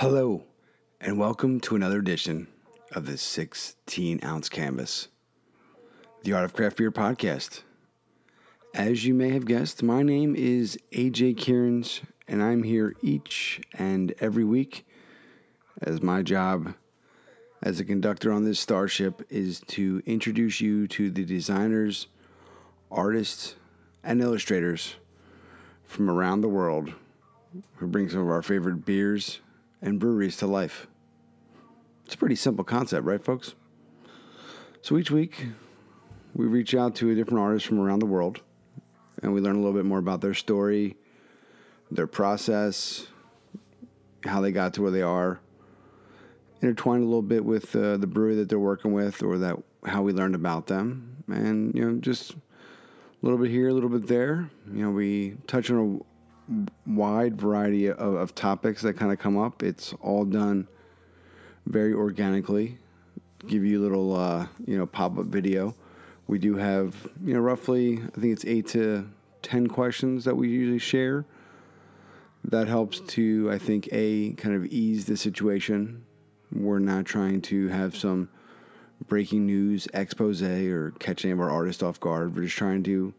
Hello, and welcome to another edition of the 16 ounce canvas, the Art of Craft Beer podcast. As you may have guessed, my name is AJ Kierans, and I'm here each and every week as my job as a conductor on this starship is to introduce you to the designers, artists, and illustrators from around the world who bring some of our favorite beers and breweries to life. It's a pretty simple concept, right, folks? So each week, we reach out to a different artist from around the world and we learn a little bit more about their story, their process, how they got to where they are, intertwined a little bit with uh, the brewery that they're working with or that how we learned about them, and you know just a little bit here, a little bit there. You know, we touch on a wide variety of, of topics that kind of come up. It's all done very organically. Give you a little uh, you know pop up video. We do have you know roughly I think it's eight to ten questions that we usually share. That helps to I think a kind of ease the situation we're not trying to have some breaking news expose or catch any of our artists off guard. We're just trying to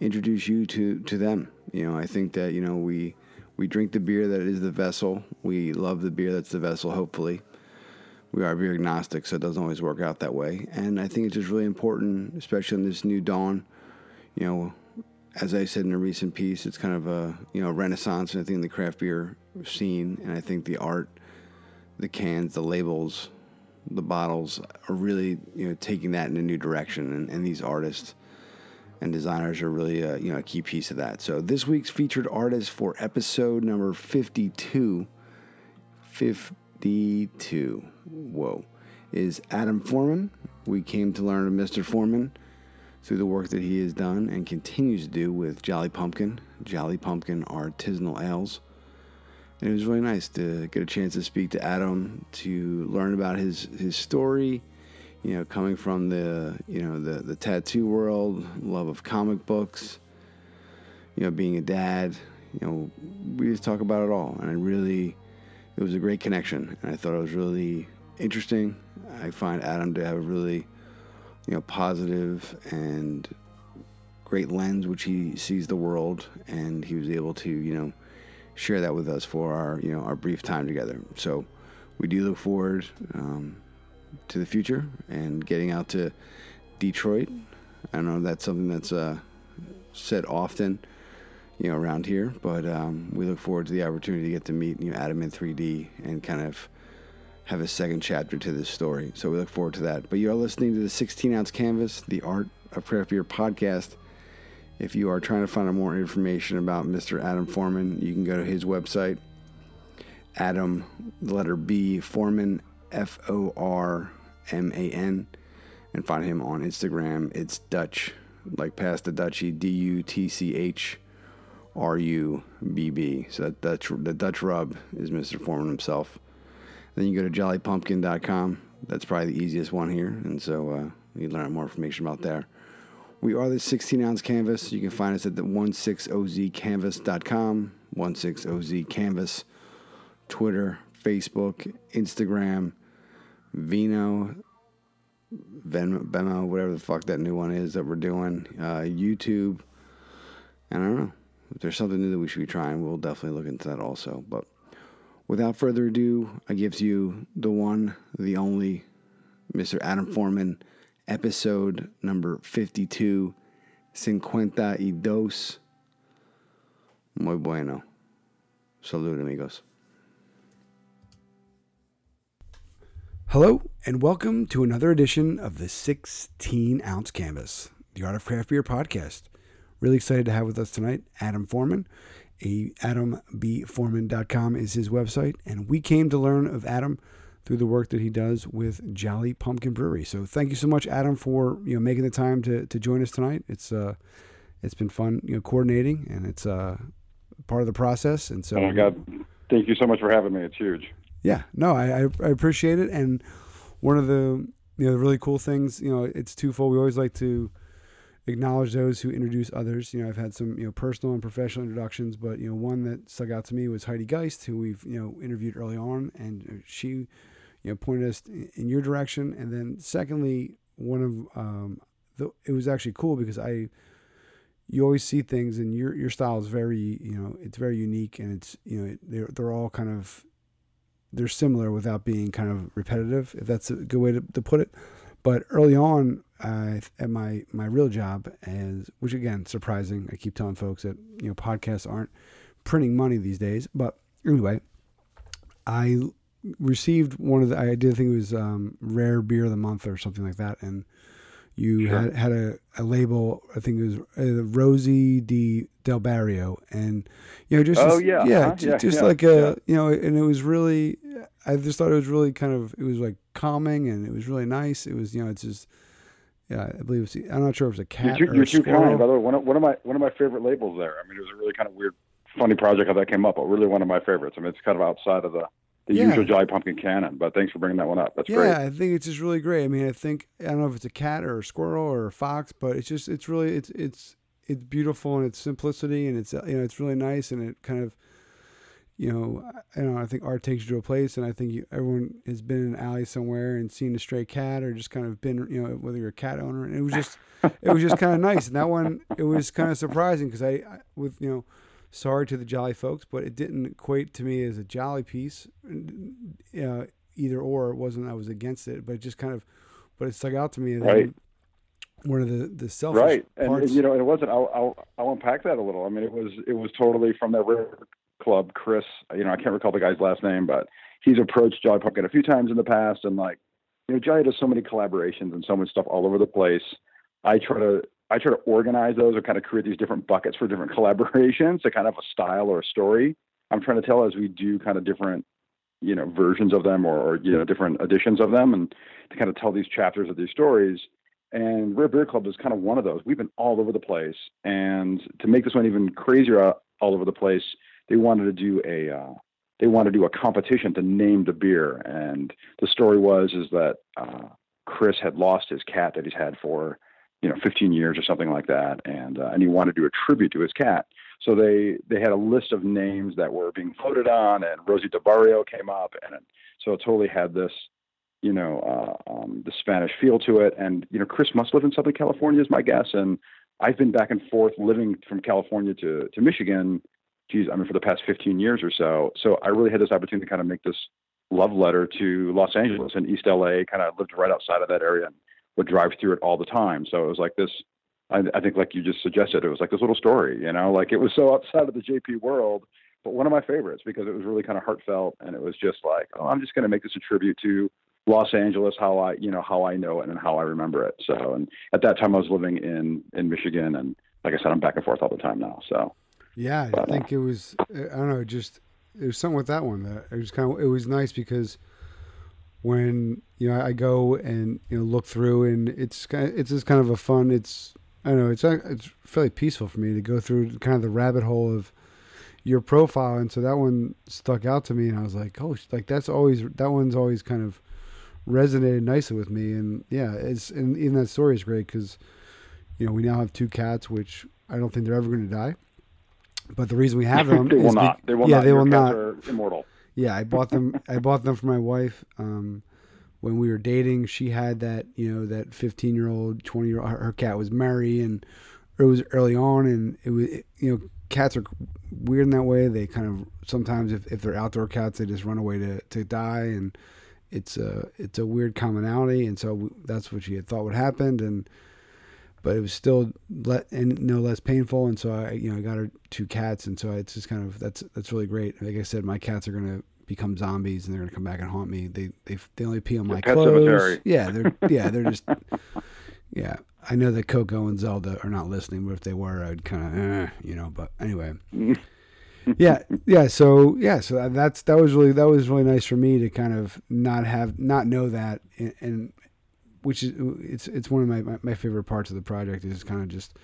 introduce you to, to them. You know, I think that, you know, we we drink the beer that is the vessel. We love the beer that's the vessel, hopefully. We are beer agnostic, so it doesn't always work out that way. And I think it's just really important, especially in this new dawn. You know, as I said in a recent piece, it's kind of a you know renaissance, I think, in the craft beer scene. And I think the art the cans, the labels, the bottles are really you know taking that in a new direction, and, and these artists and designers are really a, you know a key piece of that. So this week's featured artist for episode number 52, 52, whoa, is Adam Forman. We came to learn of Mr. Forman through the work that he has done and continues to do with Jolly Pumpkin, Jolly Pumpkin Artisanal Ales. And it was really nice to get a chance to speak to Adam to learn about his his story. You know, coming from the you know the the tattoo world, love of comic books. You know, being a dad. You know, we just talk about it all, and I really, it was a great connection, and I thought it was really interesting. I find Adam to have a really, you know, positive and great lens which he sees the world, and he was able to, you know share that with us for our you know our brief time together. So we do look forward um, to the future and getting out to Detroit. I know that's something that's uh, said often, you know, around here, but um, we look forward to the opportunity to get to meet you know, Adam in 3D and kind of have a second chapter to this story. So we look forward to that. But you are listening to the 16 ounce canvas, the Art of Craft Beer podcast. If you are trying to find out more information about Mr. Adam Forman, you can go to his website, Adam, the letter B, Forman, F O R M A N, and find him on Instagram. It's Dutch, like past the Dutchy, D U T C H R U B B. So that Dutch, the Dutch rub is Mr. Forman himself. Then you go to jollypumpkin.com. That's probably the easiest one here. And so uh, you learn more information about there. We are the 16 ounce canvas. You can find us at the 16ozcanvas.com, 16ozcanvas, Twitter, Facebook, Instagram, Vino, Venmo, Venmo, whatever the fuck that new one is that we're doing, uh, YouTube. And I don't know. If there's something new that we should be trying, we'll definitely look into that also. But without further ado, I give to you the one, the only, Mr. Adam Forman episode number 52, cincuenta y dos. Muy bueno. Salud, amigos. Hello, and welcome to another edition of the 16 ounce canvas, the Art of Craft Beer podcast. Really excited to have with us tonight Adam Forman. A AdamBForman.com is his website, and we came to learn of Adam through the work that he does with Jolly Pumpkin Brewery. So thank you so much, Adam, for you know making the time to, to join us tonight. It's uh it's been fun, you know, coordinating, and it's uh part of the process. And so, oh my God, thank you so much for having me. It's huge. Yeah, no, I I appreciate it. And one of the you know the really cool things, you know, it's twofold. We always like to acknowledge those who introduce others. You know, I've had some you know personal and professional introductions, but you know one that stuck out to me was Heidi Geist, who we've you know interviewed early on, and she you know pointed us in your direction. And then secondly, one of um, the, it was actually cool because I you always see things and your your style is very you know it's very unique and it's you know they're they're all kind of they're similar without being kind of repetitive if that's a good way to, to put it. But early on uh, at my my real job as which again surprising I keep telling folks that you know podcasts aren't printing money these days but anyway I received one of the I did think it was um, rare beer of the month or something like that and you sure. had had a, a label. I think it was uh, Rosie di Del Barrio, and you know, just oh yeah, yeah, uh-huh. just, yeah, just yeah, like yeah. a you know, and it was really. I just thought it was really kind of it was like calming and it was really nice. It was you know it's just yeah I believe it's I'm not sure if it was a cat you're, or you're too kind, brother. One of, one of my one of my favorite labels there. I mean, it was a really kind of weird, funny project how that came up, but really one of my favorites. I mean, it's kind of outside of the the Yeah. usual Jolly Pumpkin canon. But thanks for bringing that one up. That's yeah, great. Yeah, I think it's just really great. I mean, I think I don't know if it's a cat or a squirrel or a fox, but it's just it's really it's it's it's beautiful and its simplicity and it's you know it's really nice and it kind of you know I don't know I think art takes you to a place and I think you, everyone has been in an alley somewhere and seen a stray cat or just kind of been you know whether you're a cat owner and it was just it was just kind of nice and that one it was kind of surprising because I, I with you know sorry to the jolly folks but it didn't equate to me as a jolly piece uh, either or it wasn't I was against it but it just kind of but it stuck out to me Right. one of the the selfish Right, and, parts you know, it wasn't. I'll, I'll I'll unpack that a little. I mean, it was it was totally from that Rare Beer Club. Chris, you know, I can't recall the guy's last name, but he's approached Jolly Pumpkin a few times in the past, and like, you know, Jolly does so many collaborations and so much stuff all over the place. I try to I try to organize those or kind of create these different buckets for different collaborations to kind of a style or a story. I'm trying to tell as we do kind of different, you know, versions of them or, or you know different editions of them, and to kind of tell these chapters of these stories. And Rare Beer Club is kind of one of those. We've been all over the place, and to make this one even crazier, uh, all over the place, they wanted to do a uh, they wanted to do a competition to name the beer. And the story was is that uh, Chris had lost his cat that he's had for you know 15 years or something like that, and uh, and he wanted to do a tribute to his cat. So they they had a list of names that were being voted on, and Rosie de Barrio came up, and so it totally had this you know, uh, um, the Spanish feel to it. And, you know, Chris must live in Southern California is my guess. And I've been back and forth living from California to, to Michigan, geez, I mean, for the past 15 years or so. So I really had this opportunity to kind of make this love letter to Los Angeles and East LA, kind of lived right outside of that area and would drive through it all the time. So it was like this, I, I think like you just suggested, it was like this little story, you know, like it was so outside of the JP world, but one of my favorites because it was really kind of heartfelt and it was just like, oh, I'm just going to make this a tribute to Los Angeles, how I, you know, how I know it and how I remember it. So, and at that time I was living in, in Michigan and like I said, I'm back and forth all the time now. So, Yeah, I But, uh, think it was. I don't know. Just it was something with that one that it was kind of. It was nice because when you know I go and you know look through and it's kind of, it's just kind of a fun. It's I don't know. It's uh, it's fairly peaceful for me to go through kind of the rabbit hole of your profile, and so that one stuck out to me, and I was like, oh, like that's always that one's always kind of resonated nicely with me, and yeah, it's and even that story is great because you know we now have two cats, which I don't think they're ever going to die. But the reason we have them they will be- not, they will yeah, not, they Your will not. are immortal. Yeah, I bought them. I bought them for my wife um, when we were dating. She had that, you know, that fifteen year old, twenty year old. Her, her cat was Mary, and it was early on, and it was, it- you know, cats are weird in that way. They kind of sometimes, if, if they're outdoor cats, they just run away to, to die, and it's a it's a weird commonality, and so we, that's what she had thought would happen, and but it was still let and no less painful, and so I you know I got her two cats, and so it's just kind of that's that's really great. Like I said, my cats are gonna become zombies, and they're gonna come back and haunt me. They they they only pee on my Pet clothes. cemetery. Yeah, they're yeah they're just yeah. I know that Coco and Zelda are not listening, but if they were, I'd kind of eh, you know. But anyway, yeah, yeah. So yeah, so that's that was really that was really nice for me to kind of not have not know that, and, and which is it's it's one of my, my, my favorite parts of the project is kind of just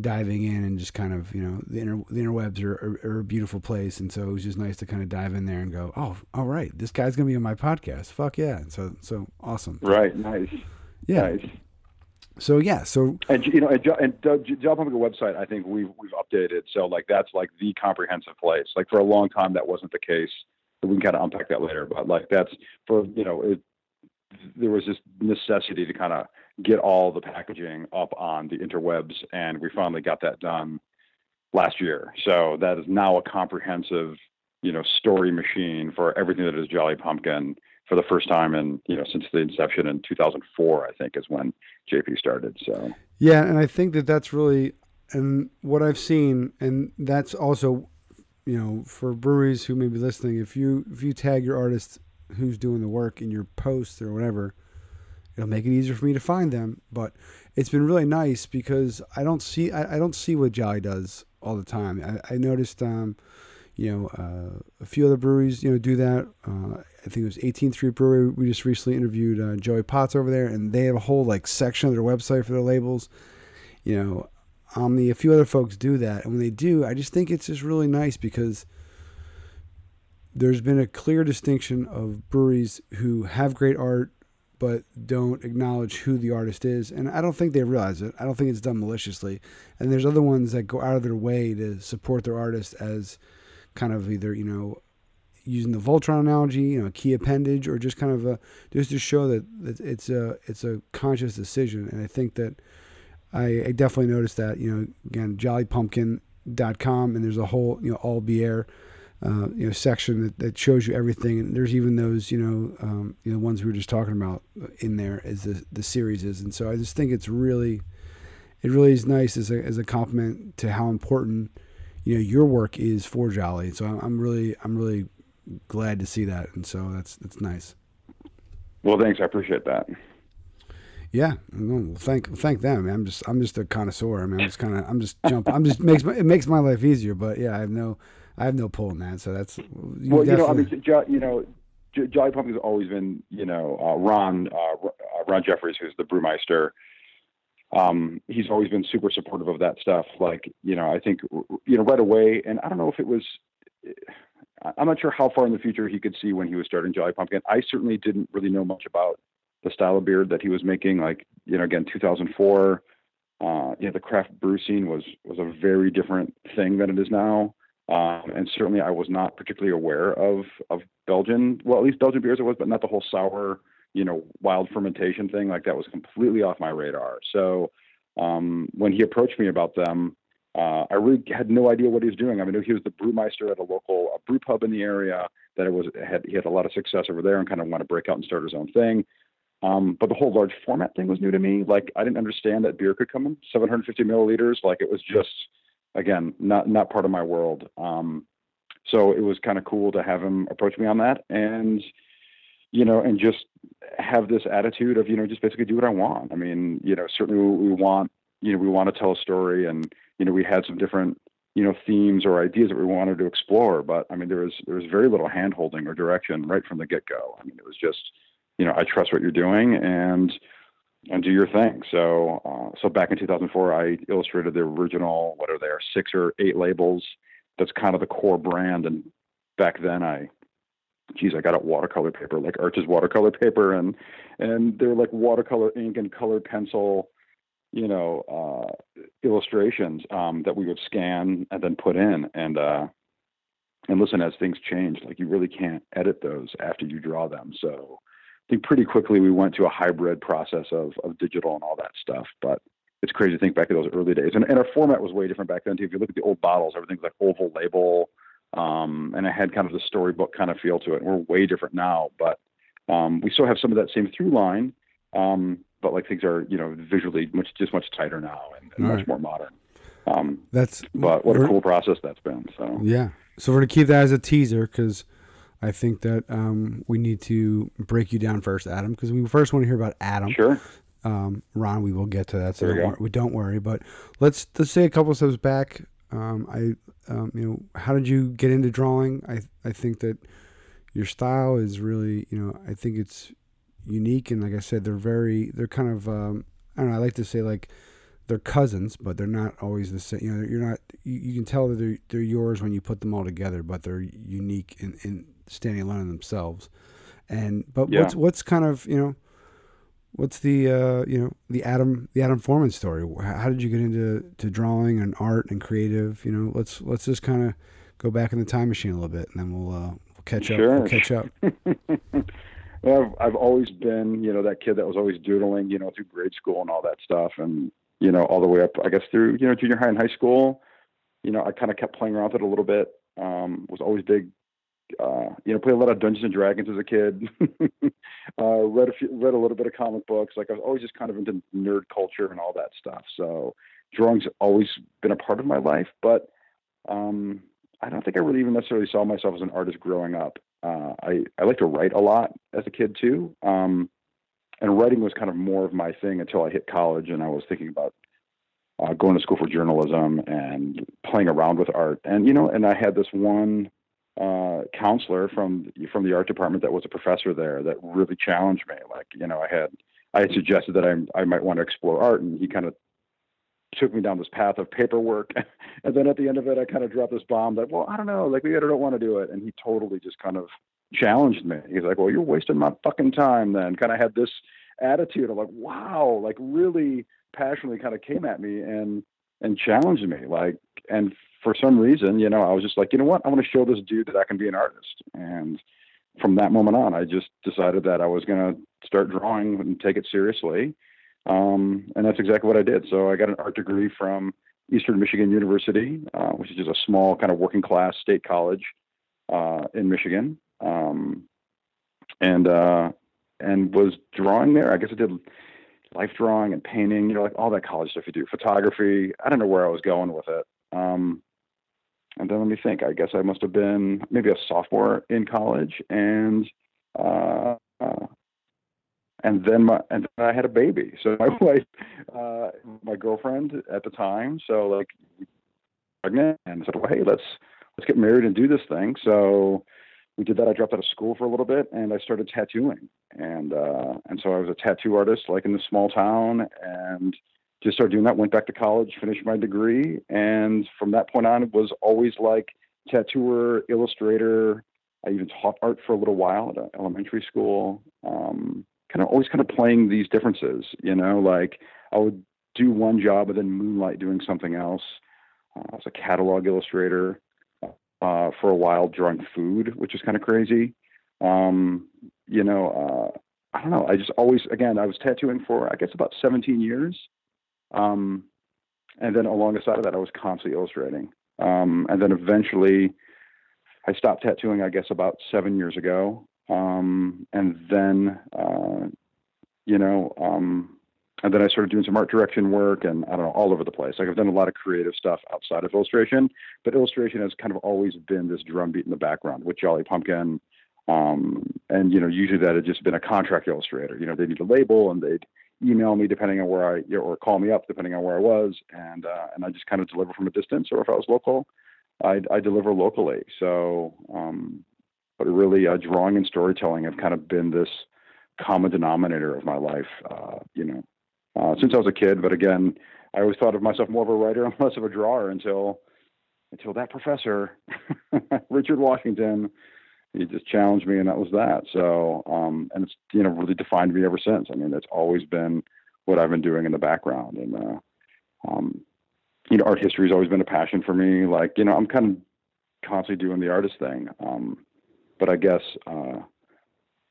diving in and just kind of you know the inter the interwebs are, are, are a beautiful place, and so it was just nice to kind of dive in there and go, oh, all right, this guy's gonna be on my podcast, fuck yeah, and so so awesome, Right. Nice. yeah. Nice. So yeah, so and you know, and, and Jolly Pumpkin website, I think we've we've updated. So like that's like the comprehensive place. Like for a long time, that wasn't the case. We can kind of unpack that later, but like that's for you know, it, there was this necessity to kind of get all the packaging up on the interwebs, and we finally got that done last year. So that is now a comprehensive, you know, story machine for everything that is Jolly Pumpkin for the first time in you know since the inception in 2004 i think is when jp started so yeah and i think that that's really and what i've seen and that's also you know for breweries who may be listening if you if you tag your artist who's doing the work in your posts or whatever it'll make it easier for me to find them but it's been really nice because i don't see i, I don't see what jolly does all the time i, I noticed um, you know, uh, a few other breweries, you know, do that. Uh, I think it was 18th Street Brewery. We just recently interviewed uh, Joey Potts over there, and they have a whole like section of their website for their labels. You know, Omni, a few other folks do that, and when they do, I just think it's just really nice because there's been a clear distinction of breweries who have great art but don't acknowledge who the artist is, and I don't think they realize it. I don't think it's done maliciously, and there's other ones that go out of their way to support their artist as kind of either you know using the Voltron analogy, you know, key appendage, or just kind of a just to show that, it's a it's a conscious decision. And I think that I, I definitely noticed that. You know, again, jollypumpkin.com, and there's a whole you know all beer. Uh, you know, section that, that shows you everything, and there's even those, you know, um, you know, ones we were just talking about in there as the the series is, and so I just think it's really, it really is nice as a as a compliment to how important you know your work is for Jolly. So I'm really I'm really glad to see that, and so that's that's nice. Well, thanks. I appreciate that. Yeah, well, thank thank them. I'm just I'm just a connoisseur. I mean, I'm just kind of I'm just jump. I'm just makes my, it makes my life easier. But yeah, I have no I have no pull in that. So that's you well, you know, I mean, you know, Jolly Pumpkin has always been, you know, uh, Ron uh, Ron Jeffries, who's the brewmeister um, he's always been super supportive of that stuff. Like, you know, I think, you know, right away, and I don't know if it was, I'm not sure how far in the future he could see when he was starting Jolly Pumpkin. I certainly didn't really know much about the style of beer that he was making. Like, you know, again, 2004, uh, you know, the craft brew scene was, was a very different thing than it is now. Um, and certainly I was not particularly aware of, of Belgian, well, at least Belgian beers it was, but not the whole sour, you know, wild fermentation thing, like that was completely off my radar. So um, when he approached me about them, uh, I really had no idea what he was doing. I mean, he was the brewmeister at a local a brew pub in the area that it was had he had a lot of success over there and kind of wanted to break out and start his own thing. Um, but the whole large format thing was new to me. Like I didn't understand that beer could come in 750 milliliters. Like it was just again not not part of my world. Um, so it was kind of cool to have him approach me on that and you know, and just have this attitude of, you know, just basically do what I want. I mean, you know, certainly we want, you know, we want to tell a story and, you know, we had some different, you know, themes or ideas that we wanted to explore, but I mean, there was, there was very little handholding or direction right from the get go. I mean, it was just, you know, I trust what you're doing and, and do your thing. So, uh, so back in 2004, I illustrated the original, what are there, six or eight labels. That's kind of the core brand. And back then I, geez, I got a watercolor paper, like Arches watercolor paper, and and they're like watercolor ink and colored pencil, you know, uh, illustrations um, that we would scan and then put in. And uh, and listen, as things change, like you really can't edit those after you draw them. So I think pretty quickly we went to a hybrid process of of digital and all that stuff. But it's crazy to think back to those early days. And, and our format was way different back then too. If you look at the old bottles, everything's like oval label um, and it had kind of the storybook kind of feel to it. We're way different now, but um, we still have some of that same through line, um, but like things are you know visually much just much tighter now and, and much right. more modern. Um, that's but what a cool process that's been. So yeah, so we're gonna keep that as a teaser because. I think that um, we need to break you down first, Adam, because we first want to hear about Adam. Sure. Um, Ron, we will get to that, so don't, we don't worry. But let's let's say a couple steps back. Um, I um, you know, how did you get into drawing? I I think that your style is really, you know, I think it's unique and like I said, they're very, they're kind of, um, I don't know, I like to say like they're cousins, but they're not always the same. You know, you're not, you, you can tell that they're they're yours when you put them all together, but they're unique in, in standing alone in themselves. And but yeah. what's what's kind of you know what's the uh, you know the Adam the Adam Forman story? How did you get into to drawing and art and creative? You know, let's let's just kind of go back in the time machine a little bit, and then we'll uh, we'll catch up. Sure. We'll catch up. well, I've, I've always been you know that kid that was always doodling, you know, through grade school and all that stuff, and you know all the way up, I guess through you know junior high and high school. You know, I kind of kept playing around with it a little bit. Um, was always big uh, you know, played a lot of Dungeons and Dragons as a kid. uh, read a few, read a little bit of comic books. Like I was always just kind of into nerd culture and all that stuff. So drawing's always been a part of my life, but um, I don't think I really even necessarily saw myself as an artist growing up. Uh, I I like to write a lot as a kid too, um, and writing was kind of more of my thing until I hit college and I was thinking about uh, going to school for journalism and playing around with art. And you know, and I had this one uh, counselor from from the art department that was a professor there that really challenged me. Like, you know, I had I had suggested that I I might want to explore art, and he kind of took me down this path of paperwork. and then at the end of it, I kind of dropped this bomb that, well, I don't know, like maybe I don't want to do it. And he totally just kind of challenged me. He's like, well, you're wasting my fucking time. Then kind of had this attitude of like, wow, like really passionately kind of came at me and and challenged me. Like, and for some reason, you know, I was just like, you know what, I want to show this dude that I can be an artist. And from that moment on, I just decided that I was going to start drawing and take it seriously. Um, and that's exactly what I did. So I got an art degree from Eastern Michigan University, uh, which is just a small kind of working class state college uh, in Michigan. Um, and uh, and was drawing there. I guess I did life drawing and painting, you know, like all that college stuff you do, photography. I don't know where I was going with it. Um, and then let me think. I guess I must have been maybe a sophomore in college, and uh, uh, and then my and then I had a baby. So my wife, uh, my girlfriend at the time, so like pregnant, and said, "Well, hey, let's let's get married and do this thing." So we did that. I dropped out of school for a little bit, and I started tattooing, and uh, and so I was a tattoo artist, like in this small town, and just started doing that. Went back to college, finished my degree, and from that point on, it was always like tattooer, illustrator. I even taught art for a little while at elementary school. Um, kind of always kind of playing these differences, you know, like I would do one job and then moonlight doing something else. Uh, I was a catalog illustrator uh, for a while, drawing food, which is kind of crazy. Um, you know, uh, I don't know. I just always, again, I was tattooing for, I guess, about 17 years. Um, and then along the side of that, I was constantly illustrating. Um, and then eventually, I stopped tattooing, I guess, about seven years ago. Um, and then, uh, you know, um, and then I started doing some art direction work and I don't know, all over the place. Like I've done a lot of creative stuff outside of illustration, but illustration has kind of always been this drumbeat in the background with Jolly Pumpkin. Um, and, you know, usually that had just been a contract illustrator. You know, they need a label and they'd email me depending on where I or call me up depending on where I was, and uh, and I just kind of deliver from a distance. Or if I was local, I I deliver locally. So, um, but really, uh, drawing and storytelling have kind of been this common denominator of my life. Uh, you know, uh, since I was a kid. But again, I always thought of myself more of a writer and less of a drawer until until that professor, Richard Washington, he just challenged me, and that was that. So, um, and it's you know really defined me ever since. I mean, it's always been what I've been doing in the background, and uh, um, you know, art history has always been a passion for me. Like, you know, I'm kind of constantly doing the artist thing, um, but I guess uh,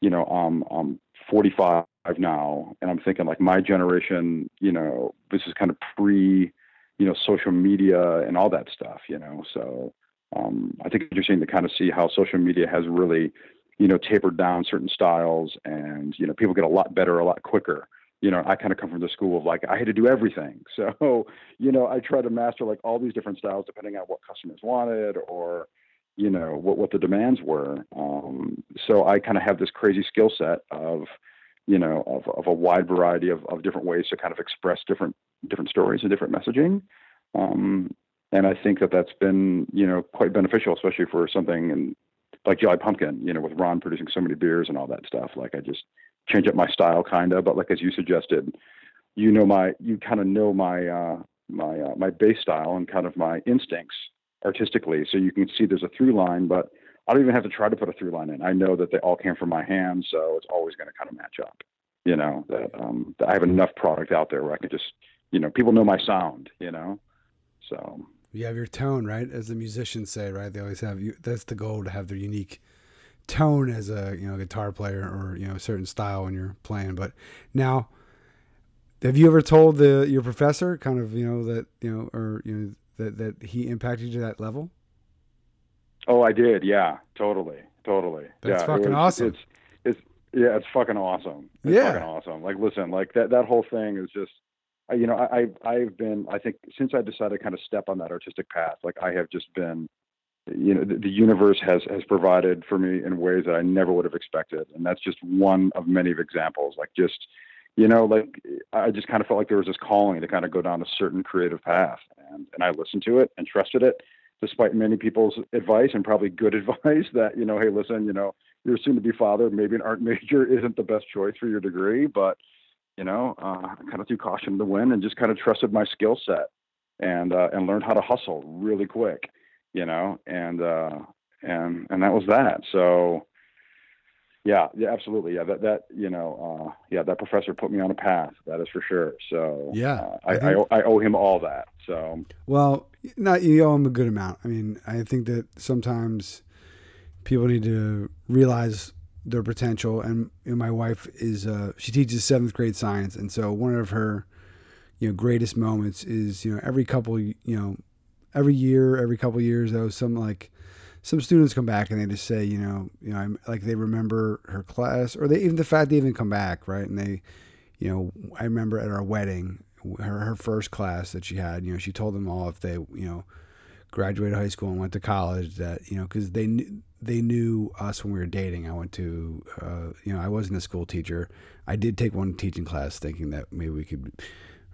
you know, I'm I'm 45 now, and I'm thinking like my generation, you know, this is kind of pre, you know, social media and all that stuff, you know, so um, I think it's interesting to kind of see how social media has really, you know, tapered down certain styles, and you know, people get a lot better a lot quicker. You know, I kind of come from the school of like I had to do everything, so you know, I try to master like all these different styles depending on what customers wanted or you know what what the demands were. Um, so I kind of have this crazy skill set of you know of, of a wide variety of, of different ways to kind of express different different stories and different messaging. Um, and I think that that's been you know quite beneficial, especially for something and like Jolly Pumpkin, you know, with Ron producing so many beers and all that stuff. Like I just change up my style kind of, but like as you suggested, you know my you kind of know my uh, my uh, my base style and kind of my instincts artistically, so you can see there's a through line, but I don't even have to try to put a through line in. I know that they all came from my hands, so it's always going to kind of match up. you know, that, um, that I have enough product out there where I can just, you know, people know my sound, you know, so. You have your tone, right? As the musicians say, right? They always have you. That's the goal to have their unique tone as a you know guitar player or you know a certain style when you're playing. But now, have you ever told the your professor kind of you know that you know or you know that that he impacted you to that level? Oh, I did. Yeah, totally, totally. That's yeah, fucking was, awesome. It's it's yeah, it's fucking awesome. It's Yeah. fucking awesome. Like, listen, like that that whole thing is just. You know, I, I've I've been I think since I decided to kind of step on that artistic path, like I have just been, you know, the, the universe has has provided for me in ways that I never would have expected, and that's just one of many of examples. Like just, you know, like I just kind of felt like there was this calling to kind of go down a certain creative path, and and I listened to it and trusted it, despite many people's advice and probably good advice that you know, hey, listen, you know, you're soon to be father, maybe an art major isn't the best choice for your degree, but you know, uh, kind of threw caution to the wind and just kind of trusted my skill set and uh, and learned how to hustle really quick, you know, and uh, and and that was that. So yeah, yeah, absolutely, yeah, that that you know, uh, yeah, that professor put me on a path. That is for sure. So Yeah, uh, I I, I, think- owe, I owe him all that. So Well, not you owe him a good amount. I mean, I think that sometimes people need to realize their potential. And you know, my wife is uh, she teaches seventh grade science, and so one of her you know greatest moments is you know every couple you know every year, every couple years though, some like some students come back and they just say you know you know I'm, like they remember her class or they even the fact they even come back right and they you know I remember at our wedding her her first class that she had you know she told them all if they you know graduated high school and went to college that you know because they knew they knew us when we were dating. I went to uh, you know I wasn't a school teacher. I did take one teaching class thinking that maybe we could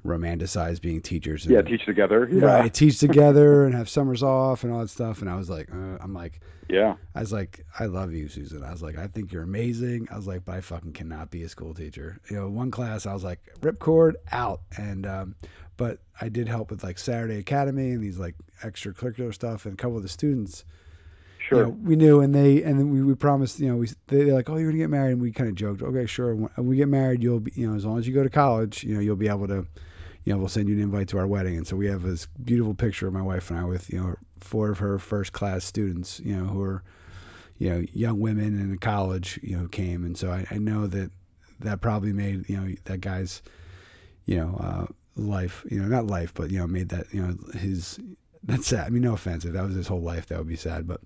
romanticize being teachers. And, yeah, teach together. Yeah, right, teach together and have summers off and all that stuff. And I was like, uh, I'm like, yeah, I was like, I love you, Susan. I was like, I think you're amazing. I was like, but I fucking cannot be a school teacher. You know, one class I was like, ripcord out. And, um, but I did help with like Saturday Academy and these like extracurricular stuff. And a couple of the students, sure. you know, we knew, and they, and we, we promised, you know, we, they, they're like, oh, you're gonna get married. And we kind of joked, okay, sure. When we get married, you'll be, you know, as long as you go to college, you know, you'll be able to, you know, we'll send you an invite to our wedding. And so we have this beautiful picture of my wife and I with, you know, four of her first class students, you know, who are, you know, young women in college, you know, came. And so I, I know that that probably made, you know, that guy's, you know, uh, life, you know, not life, but, you know, made that, you know, his, that's sad. I mean, no offense. If that was his whole life, that would be sad. But,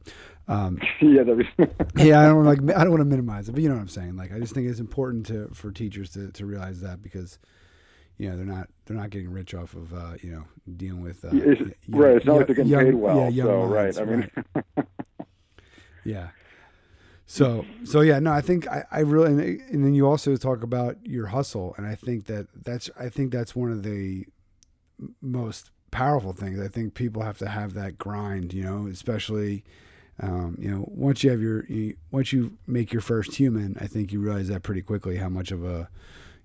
um, yeah, that was yeah, I don't like, I don't want to minimize it, but you know what I'm saying? Like, I just think it's important to, for teachers to, to realize that because, you know, they're not, they're not getting rich off of, uh, you know, dealing with, uh, It's- young- right. It's not like they're young- getting paid well. yeah, young so minds, right. I mean, yeah. So so yeah, no, I think I, I really and, and then you also talk about your hustle, and I think that that's I think that's one of the most powerful things. I think people have to have that grind, you know, especially. Um, you know, once you have your, you, once you make your first human, I think you realize that pretty quickly how much of a,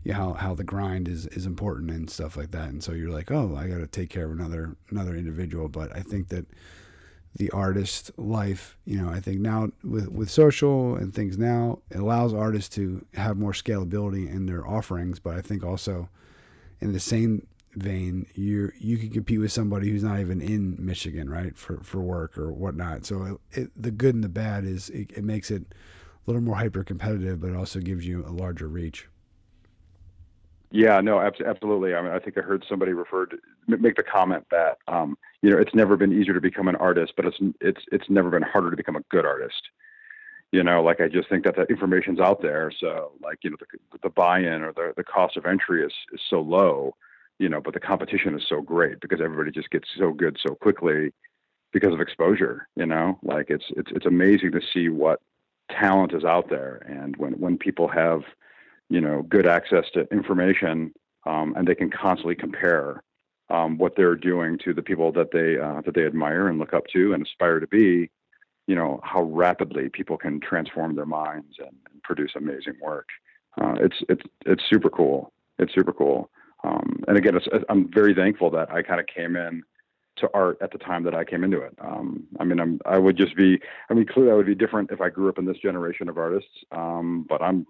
yeah, how, how the grind is, is important and stuff like that. And so you're like, oh, I got to take care of another, another individual. But I think that the artist life, you know, I think now with, with social and things now, it allows artists to have more scalability in their offerings. But I think also in the same vein, you you can compete with somebody who's not even in Michigan, right, for, for work or whatnot. So it, it, the good and the bad is it, it makes it a little more hyper competitive, but it also gives you a larger reach. Yeah, no, absolutely. I mean, I think I heard somebody referred to, make the comment that um, you know it's never been easier to become an artist, but it's it's it's never been harder to become a good artist. You know, like I just think that the information's out there, so like you know the the buy-in or the the cost of entry is is so low, you know, but the competition is so great because everybody just gets so good so quickly because of exposure. You know, like it's it's it's amazing to see what talent is out there, and when when people have you know good access to information um, and they can constantly compare um, what they're doing to the people that they uh, that they admire and look up to and aspire to be you know how rapidly people can transform their minds and, and produce amazing work. Uh, it's it's it's super cool. It's super cool um, and again i'm very thankful that i kind of came in to art at the time that I came into it. Um, I mean, I'm, I would just be, I mean, clearly I would be different if I grew up in this generation of artists. Um, but I'm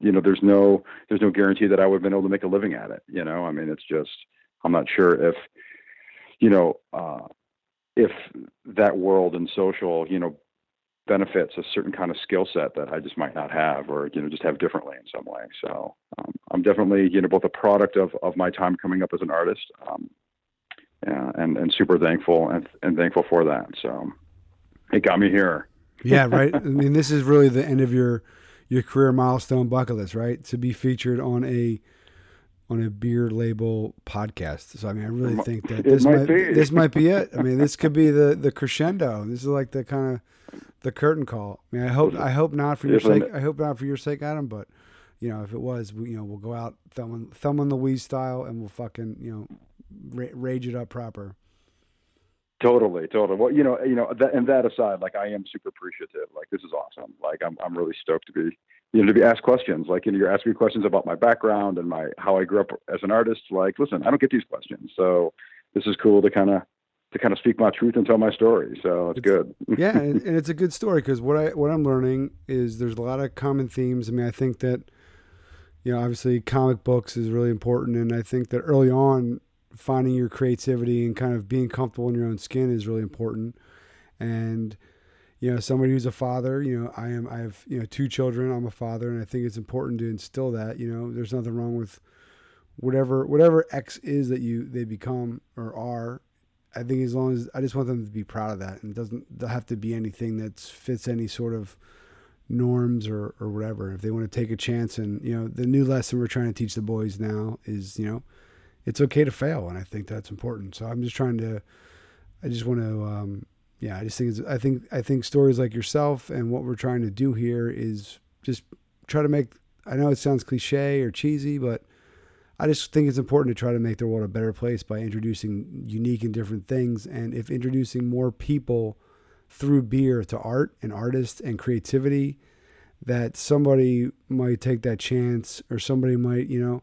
you know, there's no there's no guarantee that I would have been able to make a living at it. You know, I mean, it's just I'm not sure if you know uh, if that world and social, you know, benefits a certain kind of skill set that I just might not have, or you know, just have differently in some way. So um, I'm definitely you know both a product of of my time coming up as an artist, um, yeah, and and super thankful and and thankful for that. So it got me here. yeah, right. I mean, this is really the end of your your career milestone bucket list, right? To be featured on a on a beer label podcast. So I mean, I really think that this might, might this might be it. I mean, this could be the the crescendo. This is like the kind of the curtain call. I mean, I hope I hope not for your sake. I hope not for your sake, Adam. But you know, if it was, we, you know, we'll go out thumb thumb on the Wii style, and we'll fucking you know ra- rage it up proper. Totally, totally. Well, you know, you know, that, and that aside, like I am super appreciative. Like this is awesome. Like I'm, I'm really stoked to be, you know, to be asked questions. Like you know, you're asking me questions about my background and my how I grew up as an artist. Like, listen, I don't get these questions, so this is cool to kind of to kind of speak my truth and tell my story. So it's, it's good. yeah, and, and, it's a good story because what I what I'm learning is there's a lot of common themes. I mean, I think that you know, obviously, comic books is really important, and I think that early on finding your creativity and kind of being comfortable in your own skin is really important. And you know, somebody who's a father, you know, I am I have, you know, two children, I'm a father and I think it's important to instill that, you know, there's nothing wrong with whatever whatever X is that you they become or are. I think as long as I just want them to be proud of that and doesn't have to be anything that fits any sort of norms or, or whatever. If they want to take a chance and, you know, the new lesson we're trying to teach the boys now is, you know, it's okay to fail, and I think that's important. So I'm just trying to, I just want to, um, yeah, I just think it's, I think I think stories like yourself and what we're trying to do here is just try to make. I know it sounds cliche or cheesy, but I just think it's important to try to make the world a better place by introducing unique and different things. And if introducing more people through beer to art and artists and creativity, that somebody might take that chance or somebody might, you know,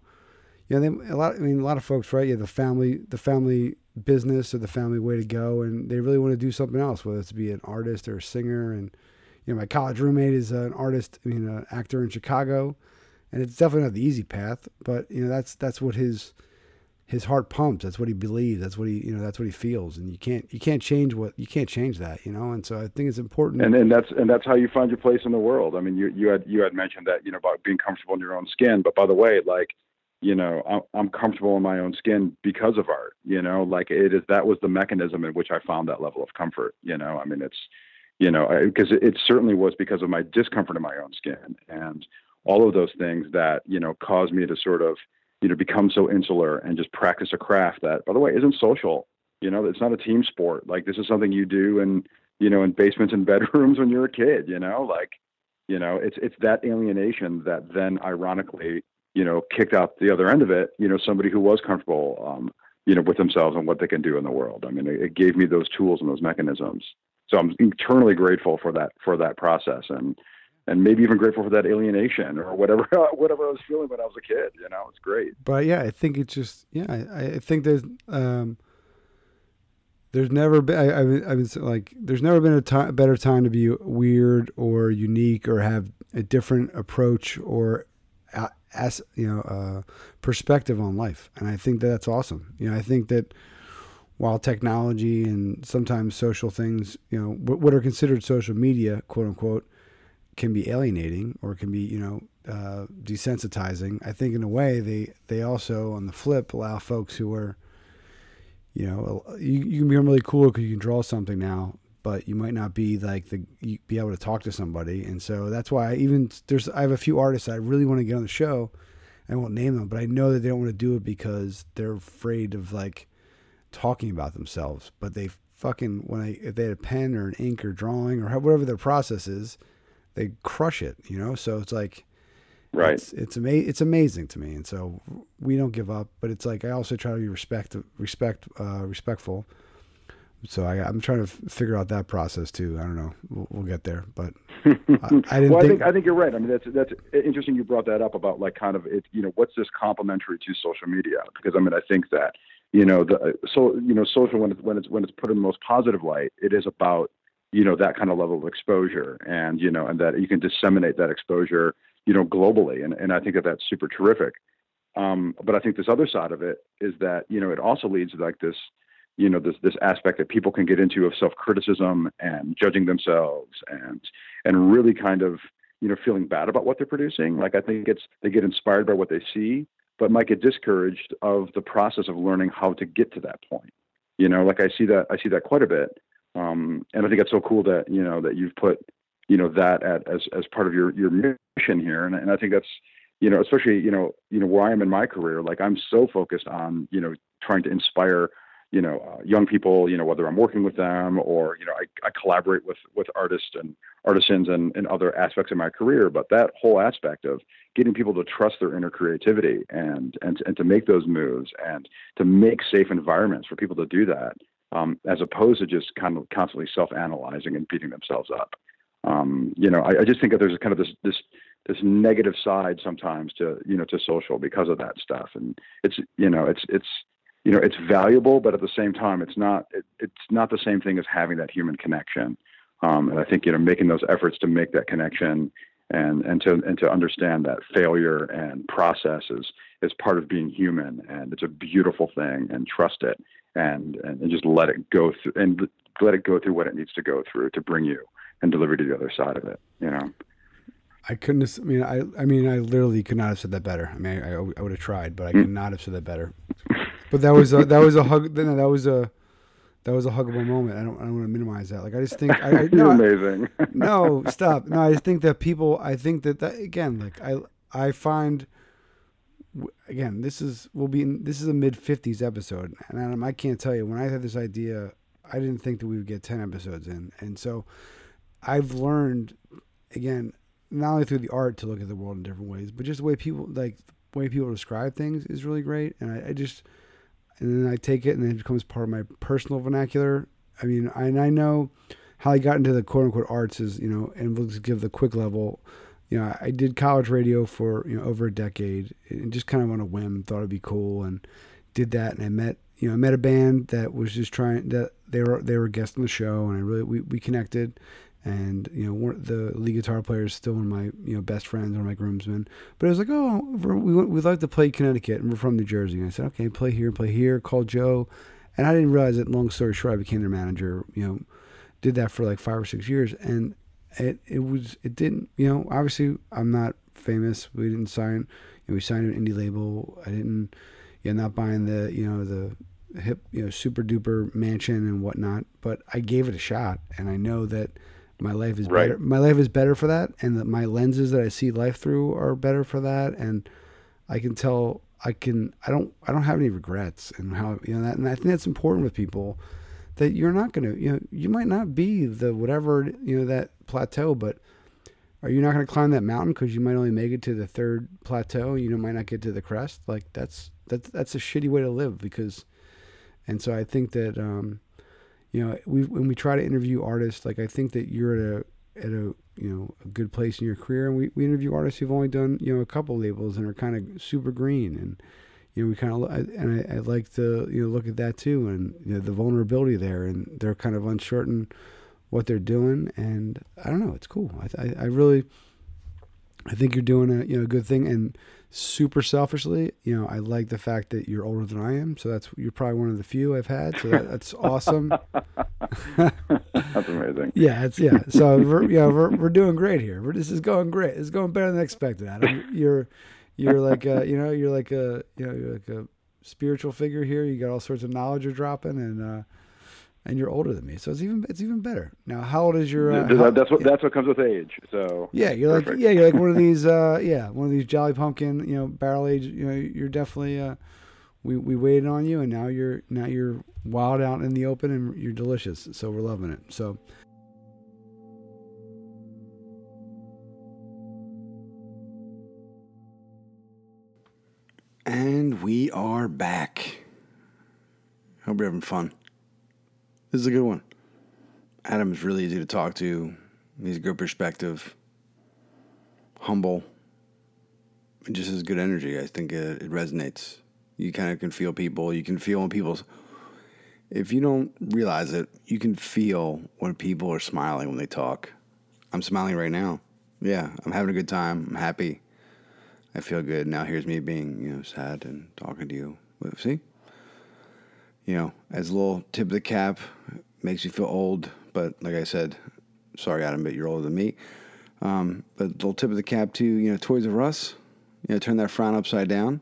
you know, they, a lot. I mean, a lot of folks, right? Yeah, the family, the family business or the family way to go, and they really want to do something else, whether it's be an artist or a singer. And you know, my college roommate is an artist, I mean, an actor in Chicago, and it's definitely not the easy path, but you know, that's that's what his his heart pumps. That's what he believes. That's what he, you know, that's what he feels. And you can't, you can't change what you can't change that, you know. And so I think it's important. And and that's and that's how you find your place in the world. I mean, you you had you had mentioned that you know about being comfortable in your own skin, but by the way, like you know I'm comfortable in my own skin because of art you know like it is that was the mechanism in which i found that level of comfort you know i mean it's you know because it, it certainly was because of my discomfort in my own skin and all of those things that you know caused me to sort of you know become so insular and just practice a craft that by the way isn't social you know it's not a team sport like this is something you do in you know in basements and bedrooms when you're a kid you know like you know it's it's that alienation that then ironically you know, kicked out the other end of it, you know, somebody who was comfortable, um, you know, with themselves and what they can do in the world. I mean, it, it gave me those tools and those mechanisms. So I'm eternally grateful for that for that process, and and maybe even grateful for that alienation or whatever whatever I was feeling when I was a kid. You know, it's great. But yeah, I think it's just yeah, I, I think there's um, there's never been I, I, I was like there's never been a time, better time to be weird or unique or have a different approach or as you know uh, perspective on life, and I think that that's awesome. You know, I think that while technology and sometimes social things, you know, what are considered social media, quote unquote, can be alienating or can be you know uh, desensitizing. I think in a way they they also on the flip allow folks who are you know you, you can become really cool because you can draw something now but you might not be like the be able to talk to somebody. And so that's why I even there's I have a few artists I really want to get on the show. I won't name them, but I know that they don't want to do it because they're afraid of like talking about themselves. But they fucking when I if they had a pen or an ink or drawing or whatever their process is, they crush it. You know, so it's like. Right. It's it's, ama- it's amazing to me, and so we don't give up. But it's like I also try to be respect respect uh, respectful so I, am trying to f- figure out that process too. I don't know. We'll, we'll get there, but I, I didn't. well, think... I think I think you're right. I mean, that's that's interesting. You brought that up about like kind of it. You know, what's this complementary to social media? Because I mean, I think that you know the so you know social when it's when it's when it's put in the most positive light, it is about you know that kind of level of exposure, and you know, and that you can disseminate that exposure you know, globally. And, and I think that that's super terrific. Um, but I think this other side of it is that, you know, it also leads to like this, you know, this, this aspect that people can get into of self-criticism and judging themselves and, and really kind of, you know, feeling bad about what they're producing. Like I think it's, they get inspired by what they see, but might get discouraged of the process of learning how to get to that point. You know, like I see that, I see that quite a bit. Um, and I think it's so cool that, you know, that you've put, you know, that at, as, as part of your, your mission here. And, and I think that's, you know, especially, you know, you know, where I am in my career, like I'm so focused on, you know, trying to inspire, you know, uh, young people, you know, whether I'm working with them or, you know, I, I collaborate with, with artists and artisans and, and other aspects of my career. But that whole aspect of getting people to trust their inner creativity and, and, and to make those moves and to make safe environments for people to do that, um, as opposed to just kind of constantly self-analyzing and beating themselves up. Um, you know, I, I just think that there's kind of this, this, this negative side sometimes to you know to social because of that stuff and it's you know it's it's you know it's valuable but at the same time it's not it, it's not the same thing as having that human connection um, and i think you know making those efforts to make that connection and and to and to understand that failure and process is is part of being human and it's a beautiful thing and trust it and and, just let it go through and let it go through what it needs to go through to bring you and deliver to the other side of it you know I couldn't. Have, I mean, I. I mean, I literally could not have said that better. I mean, I, I, I would have tried, but I could not have said that better. But that was a, that was a hug. That was a that was a huggable moment. I don't. I don't want to minimize that. Like I just think. I, I, no, amazing. no, stop. No, I just think that people. I think that that again. Like I. I find. Again, this is will be this is a mid fifties episode, and Adam, I can't tell you when I had this idea, I didn't think that we would get ten episodes in, and so I've learned again not only through the art to look at the world in different ways, but just the way people like the way people describe things is really great. And I, I just and then I take it and it becomes part of my personal vernacular. I mean, I, and I know how I got into the quote unquote arts is, you know, and we'll just give the quick level. You know, I did college radio for, you know, over a decade and just kind of on a whim, thought it'd be cool and did that. And I met, you know, I met a band that was just trying that they were, they were guests on the show and I really, we, we connected and you know the lead guitar player is still one of my you know best friends, one of my groomsmen. But I was like, oh, we we'd like to play Connecticut, and we're from New Jersey. And I said, okay, play here, play here. Call Joe, and I didn't realize that. Long story short, I became their manager. You know, did that for like five or six years, and it it was it didn't you know obviously I'm not famous. We didn't sign. You know, we signed an indie label. I didn't. You know, not buying the you know the hip you know super duper mansion and whatnot. But I gave it a shot, and I know that my life is right. better. My life is better for that, and the, my lenses that I see life through are better for that. And I can tell I can I don't I don't have any regrets and how you know that. And I think that's important with people that you're not going to you know you might not be the whatever you know that plateau, but are you not going to climb that mountain because you might only make it to the third plateau? You know, might not get to the crest. Like that's that's that's a shitty way to live because. And so I think that um, you know, we when we try to interview artists, like I think that you're at a at a you know a good place in your career, and we, we interview artists who've only done you know a couple labels and are kind of super green, and you know we kind of and I, I like to you know look at that too, and you know, the vulnerability there, and they're kind of uncertain what they're doing, and I don't know, it's cool. I I, I really I think you're doing a you know good thing, and super selfishly, you know, I like the fact that you're older than I am. So that's you're probably one of the few I've had. So that, that's awesome. that's amazing. yeah, it's yeah. So we're, yeah, we're we're doing great here. We're, this is going great. It's going better than expected. Adam, you're you're like a, you know you're like a you know you're like a spiritual figure here. You got all sorts of knowledge you're dropping and. uh and you're older than me, so it's even it's even better. Now, how old is your? Uh, how, that's what yeah. that's what comes with age. So yeah, you're perfect. like yeah, you're like one of these uh, yeah, one of these Jolly Pumpkin, you know, barrel age. You know, you're definitely uh, we we waited on you, and now you're now you're wild out in the open, and you're delicious. So we're loving it. So. And we are back. Hope you're having fun. This is a good one. Adam's really easy to talk to. He's a good perspective, humble, and just has good energy. I think it, it resonates. You kind of can feel people. You can feel when people's. If you don't realize it, you can feel when people are smiling when they talk. I'm smiling right now. yeah, I'm having a good time. I'm happy. I feel good. Now here's me being, you know, sad and talking to you. See? You know, as a little tip of the cap, makes you feel old, but like I said, sorry, Adam, but you're older than me. Um, but little tip of the cap to, you know, Toys R Us, you know, turn that frown upside down.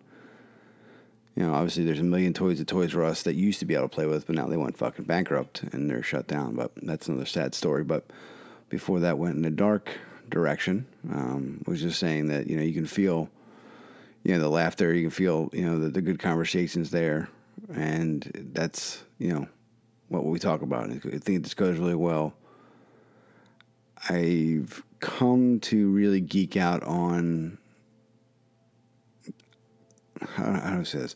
You know, obviously there's a million toys at Toys R Us that used to be able to play with, but now they went fucking bankrupt and they're shut down. But that's another sad story. But before that went in a dark direction, um, was just saying that, you know, you can feel, you know, the laughter, you can feel, you know, the, the good conversations there. And that's, you know, what we talk about. I think this goes really well. I've come to really geek out on how, how do I say this?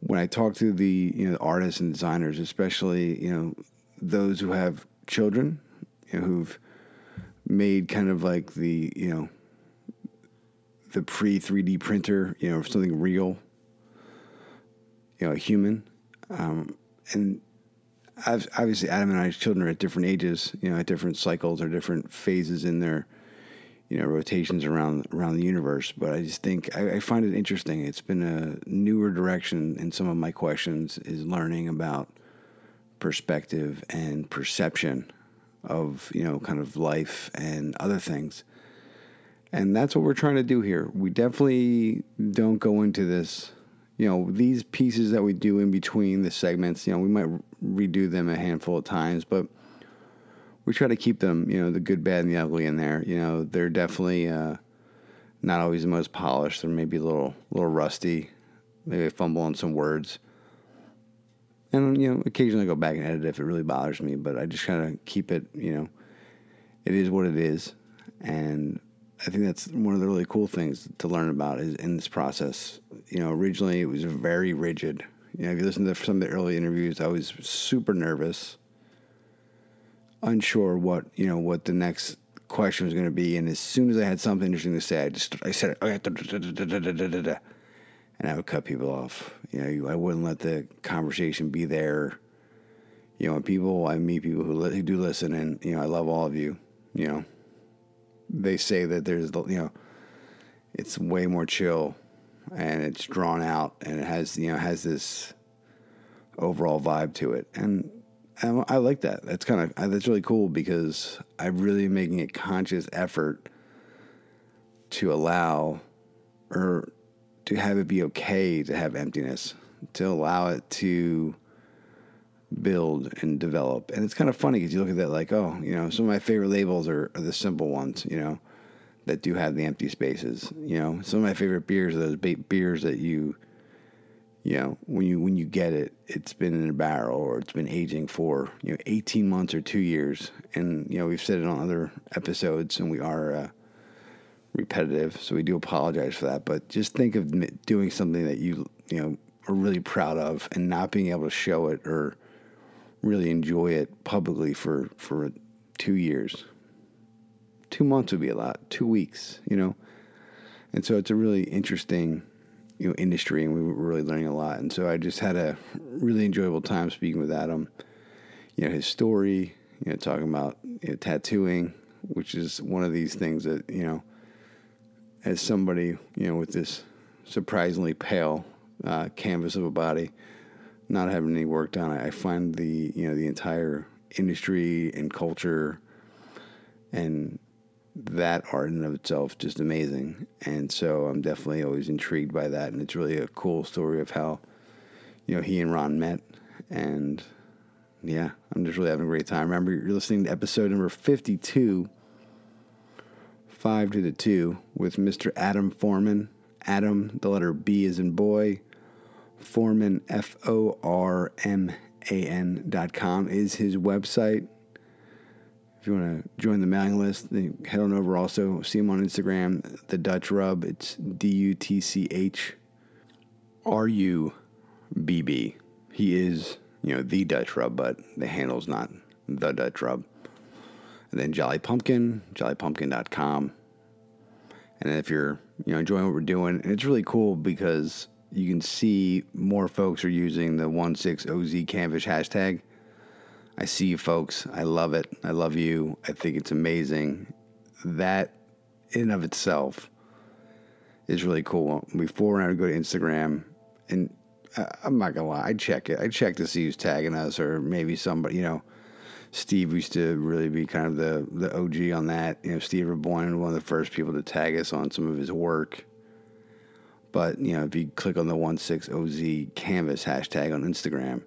When I talk to the you know artists and designers, especially you know those who have children, you know, who've made kind of like the you know the pre 3D printer, you know, something real, you know, a human, um, and obviously Adam and I's children are at different ages, you know, at different cycles or different phases in their, you know, rotations around around the universe. But I just think I, I find it interesting. It's been a newer direction in some of my questions is learning about perspective and perception of you know kind of life and other things. And that's what we're trying to do here. We definitely don't go into this you know, these pieces that we do in between the segments, you know, we might redo them a handful of times, but we try to keep them, you know, the good, bad, and the ugly in there. You know, they're definitely uh, not always the most polished. They're maybe a little, little rusty. Maybe I fumble on some words. And, you know, occasionally I go back and edit if it really bothers me, but I just kind of keep it, you know, it is what it is. And I think that's one of the really cool things to learn about is in this process. You know, originally it was very rigid. You know, if you listen to some of the early interviews, I was super nervous, unsure what you know what the next question was going to be, and as soon as I had something interesting to say, I just I said oh, it, and I would cut people off. You know, I wouldn't let the conversation be there. You know, and people I meet people who, who do listen, and you know, I love all of you. You know they say that there's you know it's way more chill and it's drawn out and it has you know has this overall vibe to it and I like that. That's kind of uh, that's really cool because I'm really making a conscious effort to allow or to have it be okay to have emptiness, to allow it to build and develop. And it's kind of funny because you look at that like, oh, you know, some of my favorite labels are, are, the simple ones, you know, that do have the empty spaces. You know, some of my favorite beers are those beers that you, you know, when you when you get it, it's been in a barrel or it's been aging for you know 18 months or two years. And you know, we've said it on other episodes, and we are. Uh, repetitive so we do apologize for that but just think of doing something that you you know are really proud of and not being able to show it or really enjoy it publicly for, for two years. Two months would be a lot. Two weeks, you know? And so it's a really interesting, you know, industry and we were really learning a lot. And so I just had a really enjoyable time speaking with Adam. You know, his story, you know, talking about you know, tattooing, which is one of these things that, you know, as somebody, you know, with this surprisingly pale uh, canvas of a body, not having any work done, I find the you know the entire industry and culture and that art in of itself just amazing. And so I'm definitely always intrigued by that, and it's really a cool story of how you know he and Ron met, and yeah, I'm just really having a great time. Remember, you're listening to episode number 52, five to the two, with Mr. Adam Forman. Adam, the letter B is in boy. Forman, F O R M A N dot com is his website. If you want to join the mailing list, head on over also. See him on Instagram, The Dutch Rub. It's D U T C H R U B B. He is, you know, The Dutch Rub, but the handle's not The Dutch Rub. And then Jolly Pumpkin, jollypumpkin.com. And if you're, you know, enjoying what we're doing, and it's really cool because you can see more folks are using the 16OZ Canvas hashtag. I see you folks. I love it. I love you. I think it's amazing. That in and of itself is really cool. Before I would go to Instagram, and I, I'm not gonna lie, I check it. I check to see who's tagging us, or maybe somebody, you know. Steve used to really be kind of the the OG on that. You know, Steve Reboyne, one of the first people to tag us on some of his work. But you know, if you click on the 16OZ Canvas hashtag on Instagram,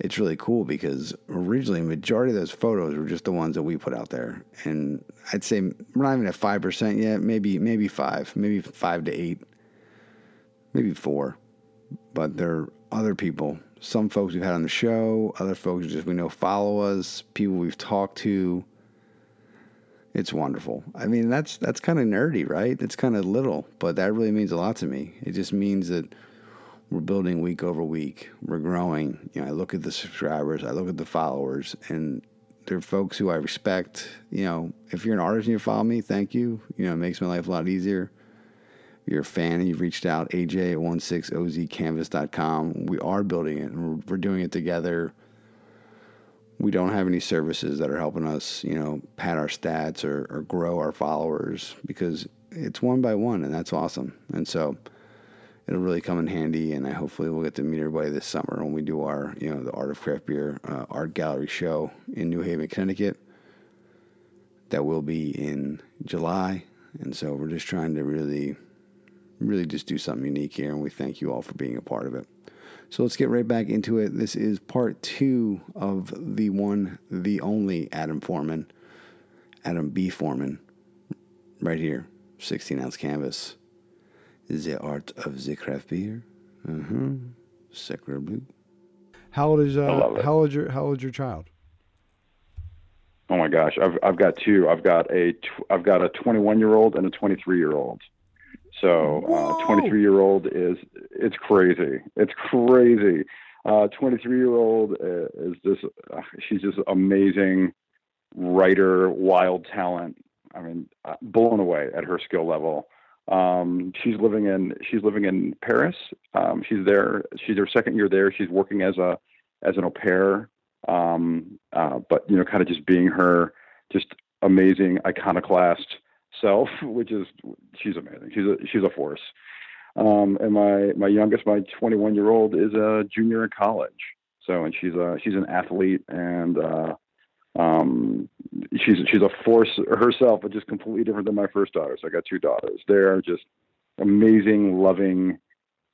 it's really cool because originally, majority of those photos were just the ones that we put out there, and I'd say we're not even at five percent yet. Maybe maybe five, maybe five to eight, maybe four. But there are other people, some folks we've had on the show, other folks just we know follow us, people we've talked to. It's wonderful. I mean, that's that's kind of nerdy, right? It's kind of little, but that really means a lot to me. It just means that we're building week over week. We're growing. You know, I look at the subscribers, I look at the followers, and they're folks who I respect. You know, if you're an artist and you follow me, thank you. You know, it makes my life a lot easier. If you're a fan and you've reached out, AJ at 16ozcanvas.com. We are building it and we're, we're doing it together. We don't have any services that are helping us, you know, pad our stats or, or grow our followers because it's one by one and that's awesome. And so, it'll really come in handy. And I hopefully we'll get to meet everybody this summer when we do our, you know, the Art of Craft Beer uh, Art Gallery show in New Haven, Connecticut. That will be in July. And so we're just trying to really, really just do something unique here. And we thank you all for being a part of it. So let's get right back into it. This is part two of the one, the only Adam Forman, Adam B. Forman, right here, 16 ounce canvas. The Art of the Craft Beer. Uh-huh. Sacre Bleu. How old is uh, how old your how old your child? Oh my gosh, I've I've got two. I've got a tw- I've got a 21 year old and a 23 year old. So uh, 23 year old is it's crazy. It's crazy. Uh, 23 year old uh, is just uh, she's just amazing writer, wild talent. I mean, uh, blown away at her skill level. Um, she's living in she's living in Paris. Um, she's there. She's her second year there. She's working as a as an au pair. Um, uh, but you know, kind of just being her just amazing iconoclast which is she's amazing. She's a she's a force. Um, and my my youngest, my 21 year old, is a junior in college. So, and she's a she's an athlete and uh, um, she's she's a force herself, but just completely different than my first daughter. So I got two daughters. They're just amazing, loving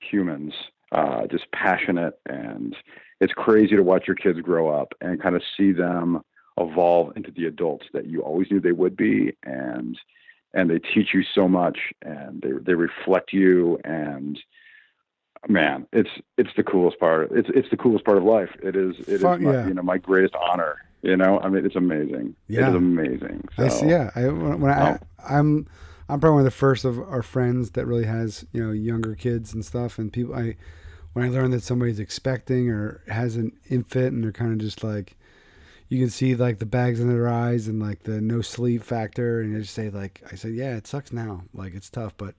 humans, uh, just passionate, and it's crazy to watch your kids grow up and kind of see them evolve into the adults that you always knew they would be, and and they teach you so much, and they they reflect you, and man, it's it's the coolest part. It's it's the coolest part of life. It is it Fuck, is my, yeah. you know my greatest honor you know, I mean, it's amazing. Yeah, it is amazing. So, I see. Yeah, I, when, when I, I'm I'm probably one of the first of our friends that really has you know younger kids and stuff. And people, I when I learn that somebody's expecting or has an infant and they're kind of just like, you can see like the bags in their eyes and like the no sleep factor, and I just say like, I said, yeah, it sucks now, like it's tough, but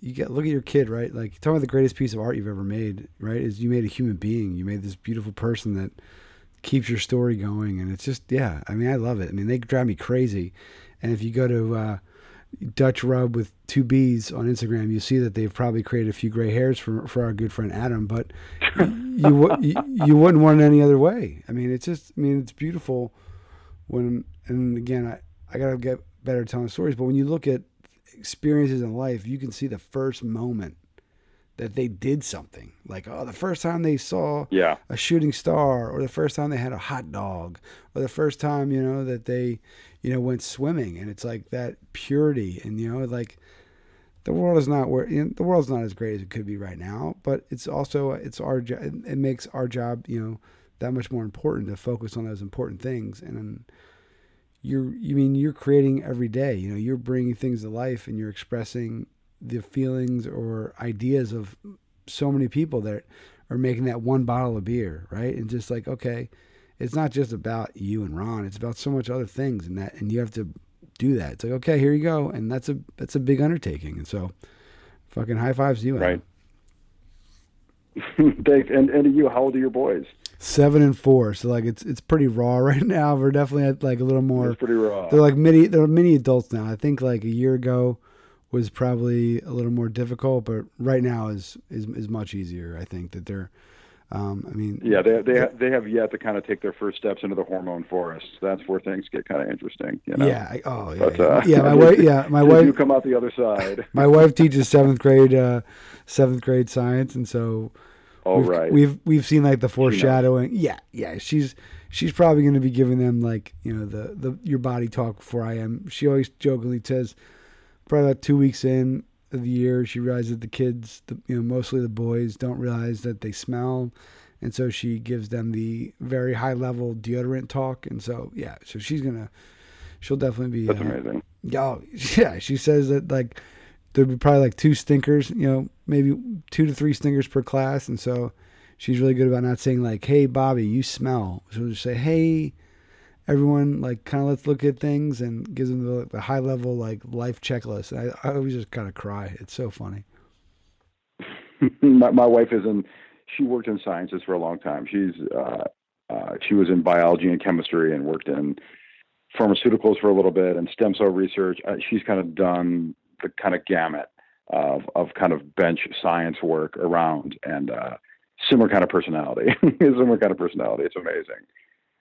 you get look at your kid, right? Like talking about the greatest piece of art you've ever made, right? Is you made a human being, you made this beautiful person that keeps your story going. And it's just, yeah, I mean, I love it. I mean, they drive me crazy. And if you go to uh, Dutch Rub with two B's on Instagram, you see that they've probably created a few gray hairs for, for our good friend Adam, but you, you, you wouldn't want it any other way. I mean, it's just, I mean, it's beautiful when, and again, I, I got to get better at telling stories, but when you look at experiences in life, you can see the first moment that they did something. Like, oh, the first time they saw yeah. a shooting star, or the first time they had a hot dog, or the first time, you know, that they, you know, went swimming. And it's like that purity. And, you know, like the world is not where, you know, the world's not as great as it could be right now, but it's also, it's our, it makes our job, you know, that much more important to focus on those important things. And, you're, you mean you're creating every day, you know, you're bringing things to life and you're expressing the feelings or ideas of so many people that are making that one bottle of beer, right? And just like, okay, it's not just about you and Ron; it's about so much other things, and that, and you have to do that. It's like, okay, here you go, and that's a that's a big undertaking, and so, fucking high fives you, right? Thanks, and and you, how old are your boys? seven and four. So like it's it's pretty raw right now. We're definitely at like a little more. It's pretty raw. They're like mini. They're mini adults now. I think like a year ago was probably a little more difficult, but right now is is is much easier. I think that they're. Um, I mean, yeah, they they they have yet to kind of take their first steps into the hormone forest. That's where things get kind of interesting. You know? Yeah. I, oh, yeah. But, yeah. Uh, yeah. My wife. Yeah, my wife. You come out the other side. my wife teaches seventh grade, uh, seventh grade science, and so. Oh we've, right. We've we've seen like the foreshadowing. Yeah, yeah. She's she's probably going to be giving them like you know the the your body talk before I am. She always jokingly says, probably about two weeks in of the year, she realizes that the kids, the, you know, mostly the boys, don't realize that they smell, and so she gives them the very high level deodorant talk. And so yeah, so she's gonna, she'll definitely be. That's uh, amazing. Oh yeah, she says that like there'd be probably like two stinkers, you know, maybe two to three stinkers per class, and so she's really good about not saying like, "Hey, Bobby, you smell." She'll just say, "Hey." Everyone like kind of let's look at things and gives them the, the high level like life checklist. I, I always just kind of cry. It's so funny. my, my wife is in. She worked in sciences for a long time. She's uh, uh, she was in biology and chemistry and worked in pharmaceuticals for a little bit and stem cell research. Uh, she's kind of done the kind of gamut of of kind of bench science work around and uh, similar kind of personality. similar kind of personality. It's amazing.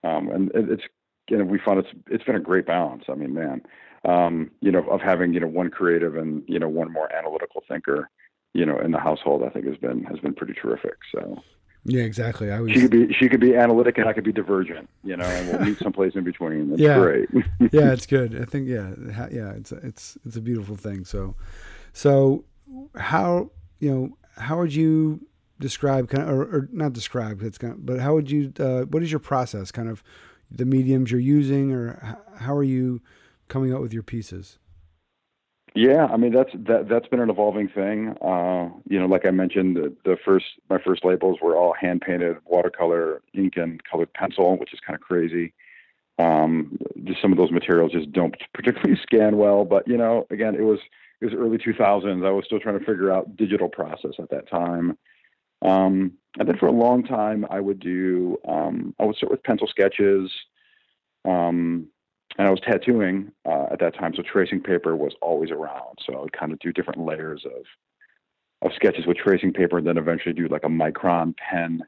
Um, and it's you know, we found it's it's been a great balance. I mean, man, um, you know, of having you know one creative and you know one more analytical thinker, you know, in the household, I think has been has been pretty terrific. So. Yeah, exactly. I was. She could be she could be analytic and I could be divergent, you know, and we'll meet someplace in between. That's yeah. great. yeah, it's good. I think yeah, yeah, it's it's it's a beautiful thing. So, so how you know how would you describe kind of or, or not describe it's kind of, but how would you uh, what is your process kind of the mediums you're using, or how are you coming up with your pieces? Yeah, I mean that's that that's been an evolving thing. Uh, you know, like I mentioned, the, the, first my first labels were all hand painted watercolor ink and colored pencil, which is kind of crazy. Um, just some of those materials just don't particularly scan well. But you know, again, it was it was early 2000s. I was still trying to figure out digital process at that time. Um, and then for a long time, I would do, um, I would start with pencil sketches. Um, and I was tattooing uh, at that time, so tracing paper was always around. So I would kind of do different layers of of sketches with tracing paper, and then eventually do like a micron pen,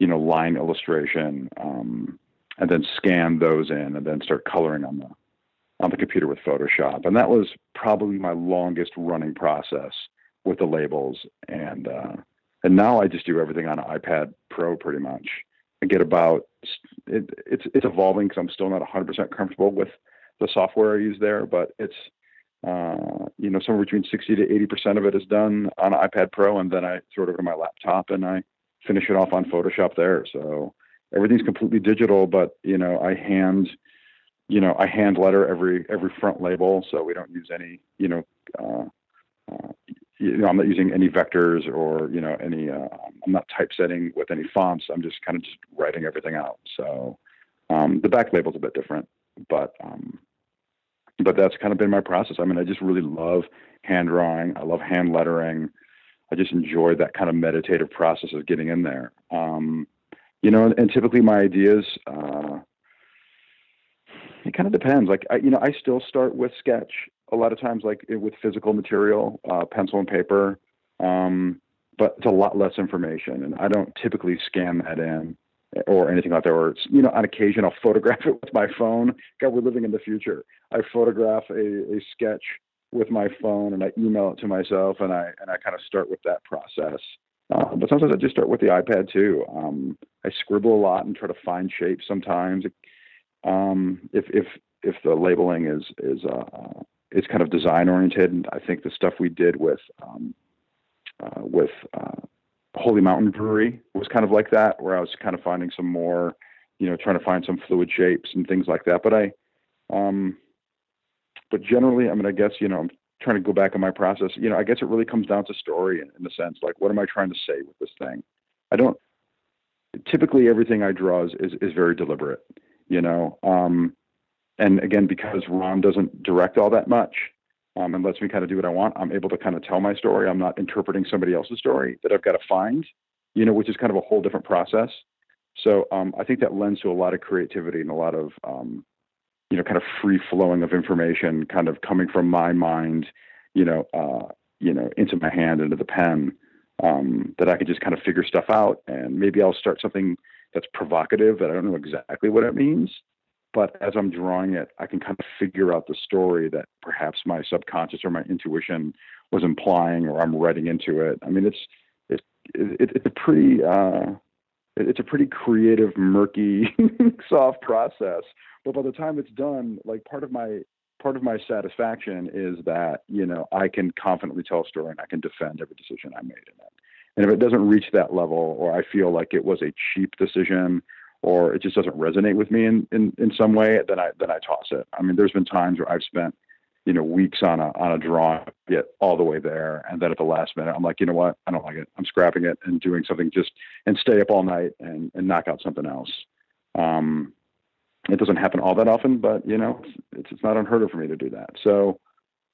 you know, line illustration, um, and then scan those in, and then start coloring on the on the computer with Photoshop. And that was probably my longest running process with the labels. And uh, and now I just do everything on an iPad Pro pretty much. I get about it, it's it's evolving because I'm still not 100% comfortable with the software I use there, but it's uh, you know somewhere between 60 to 80% of it is done on an iPad Pro, and then I throw it over to my laptop and I finish it off on Photoshop there. So everything's completely digital, but you know I hand you know I hand letter every every front label, so we don't use any you know uh, uh, you know, I'm not using any vectors or you know any. Uh, I'm not typesetting with any fonts. I'm just kind of just writing everything out. So um, the back label's a bit different, but um, but that's kind of been my process. I mean, I just really love hand drawing. I love hand lettering. I just enjoy that kind of meditative process of getting in there. Um, you know, and, and, typically my ideas. Uh, it kind of depends. Like I, you know, I still start with sketch a lot of times like with physical material, uh, pencil and paper, um, but it's a lot less information, and I don't typically scan that in or anything like that. Or you know, on occasion I'll photograph it with my phone. God, we're living in the future. I photograph a, a sketch with my phone and I email it to myself, and I and I kind of start with that process. Uh, but sometimes I just start with the iPad too. Um, I scribble a lot and try to find shapes sometimes. Um, if if if the labeling is is uh, it's kind of design oriented. And I think the stuff we did with um, uh, with uh, Holy Mountain Brewery was kind of like that, where I was kind of finding some more, you know, trying to find some fluid shapes and things like that. But I, um, but generally, I mean, I guess you know, I'm trying to go back in my process. You know, I guess it really comes down to story in, in the sense like, what am I trying to say with this thing? I don't. Typically, everything I draw is is, is very deliberate. You know, um, and again, because Ron doesn't direct all that much um, and lets me kind of do what I want, I'm able to kind of tell my story. I'm not interpreting somebody else's story that I've got to find, you know, which is kind of a whole different process. So um, I think that lends to a lot of creativity and a lot of um, you know kind of free flowing of information, kind of coming from my mind, you know, uh, you know, into my hand, into the pen. Um, that I can just kind of figure stuff out, and maybe I'll start something that's provocative that I don't know exactly what it means, but as I'm drawing it, I can kind of figure out the story that perhaps my subconscious or my intuition was implying, or I'm writing into it. I mean, it's it's it, it's a pretty uh, it's a pretty creative, murky, soft process. But by the time it's done, like part of my part of my satisfaction is that you know I can confidently tell a story and I can defend every decision I made in it. And if it doesn't reach that level, or I feel like it was a cheap decision, or it just doesn't resonate with me in, in, in some way, then I then I toss it. I mean, there's been times where I've spent you know weeks on a on a drawing, get all the way there, and then at the last minute, I'm like, you know what, I don't like it. I'm scrapping it and doing something just and stay up all night and and knock out something else. Um, it doesn't happen all that often, but you know, it's it's not unheard of for me to do that. So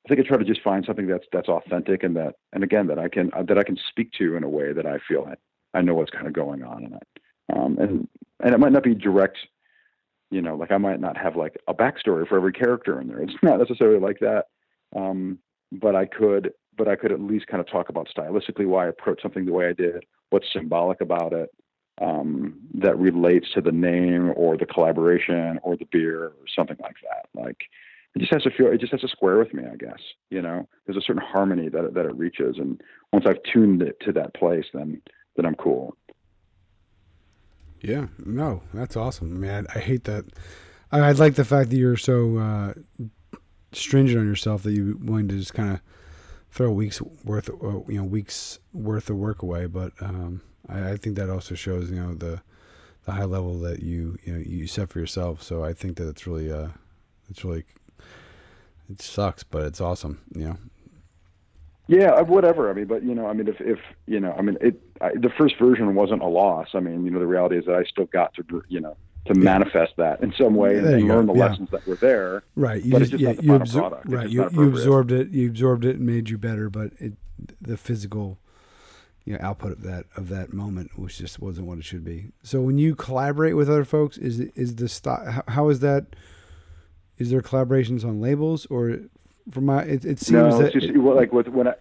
I think I try to just find something that's that's authentic and that and again that I can that I can speak to in a way that I feel I, I know what's kind of going on in it. Um, and and it might not be direct, you know, like I might not have like a backstory for every character in there. It's not necessarily like that. Um, but I could but I could at least kind of talk about stylistically why I approached something the way I did, what's symbolic about it, um, that relates to the name or the collaboration or the beer or something like that. Like it just has to feel, it just has to square with me, I guess. You know, there's a certain harmony that it, that it reaches, and once I've tuned it to that place, then then I'm cool. Yeah, no, that's awesome. I mean, I, hate that. I, I like the fact that you're so uh, stringent on yourself that you're willing to just kind of throw weeks worth, uh, you know, weeks worth of work away. But um, I, I, think that also shows, you know, the the high level that you you know you set for yourself. So I think that it's really uh, it's really it sucks, but it's awesome. You know. Yeah, whatever. I mean, but you know, I mean, if if you know, I mean, it I, the first version wasn't a loss. I mean, you know, the reality is that I still got to you know to manifest that in some way and, and learn the yeah. lessons that were there. Right. You but just, yeah, you absor- right. You, you absorbed it. You absorbed it and made you better, but it the physical you know output of that of that moment which just wasn't what it should be. So when you collaborate with other folks, is is the how, how is that? Is there collaborations on labels or from my it, it seems no, that just it, like with when I,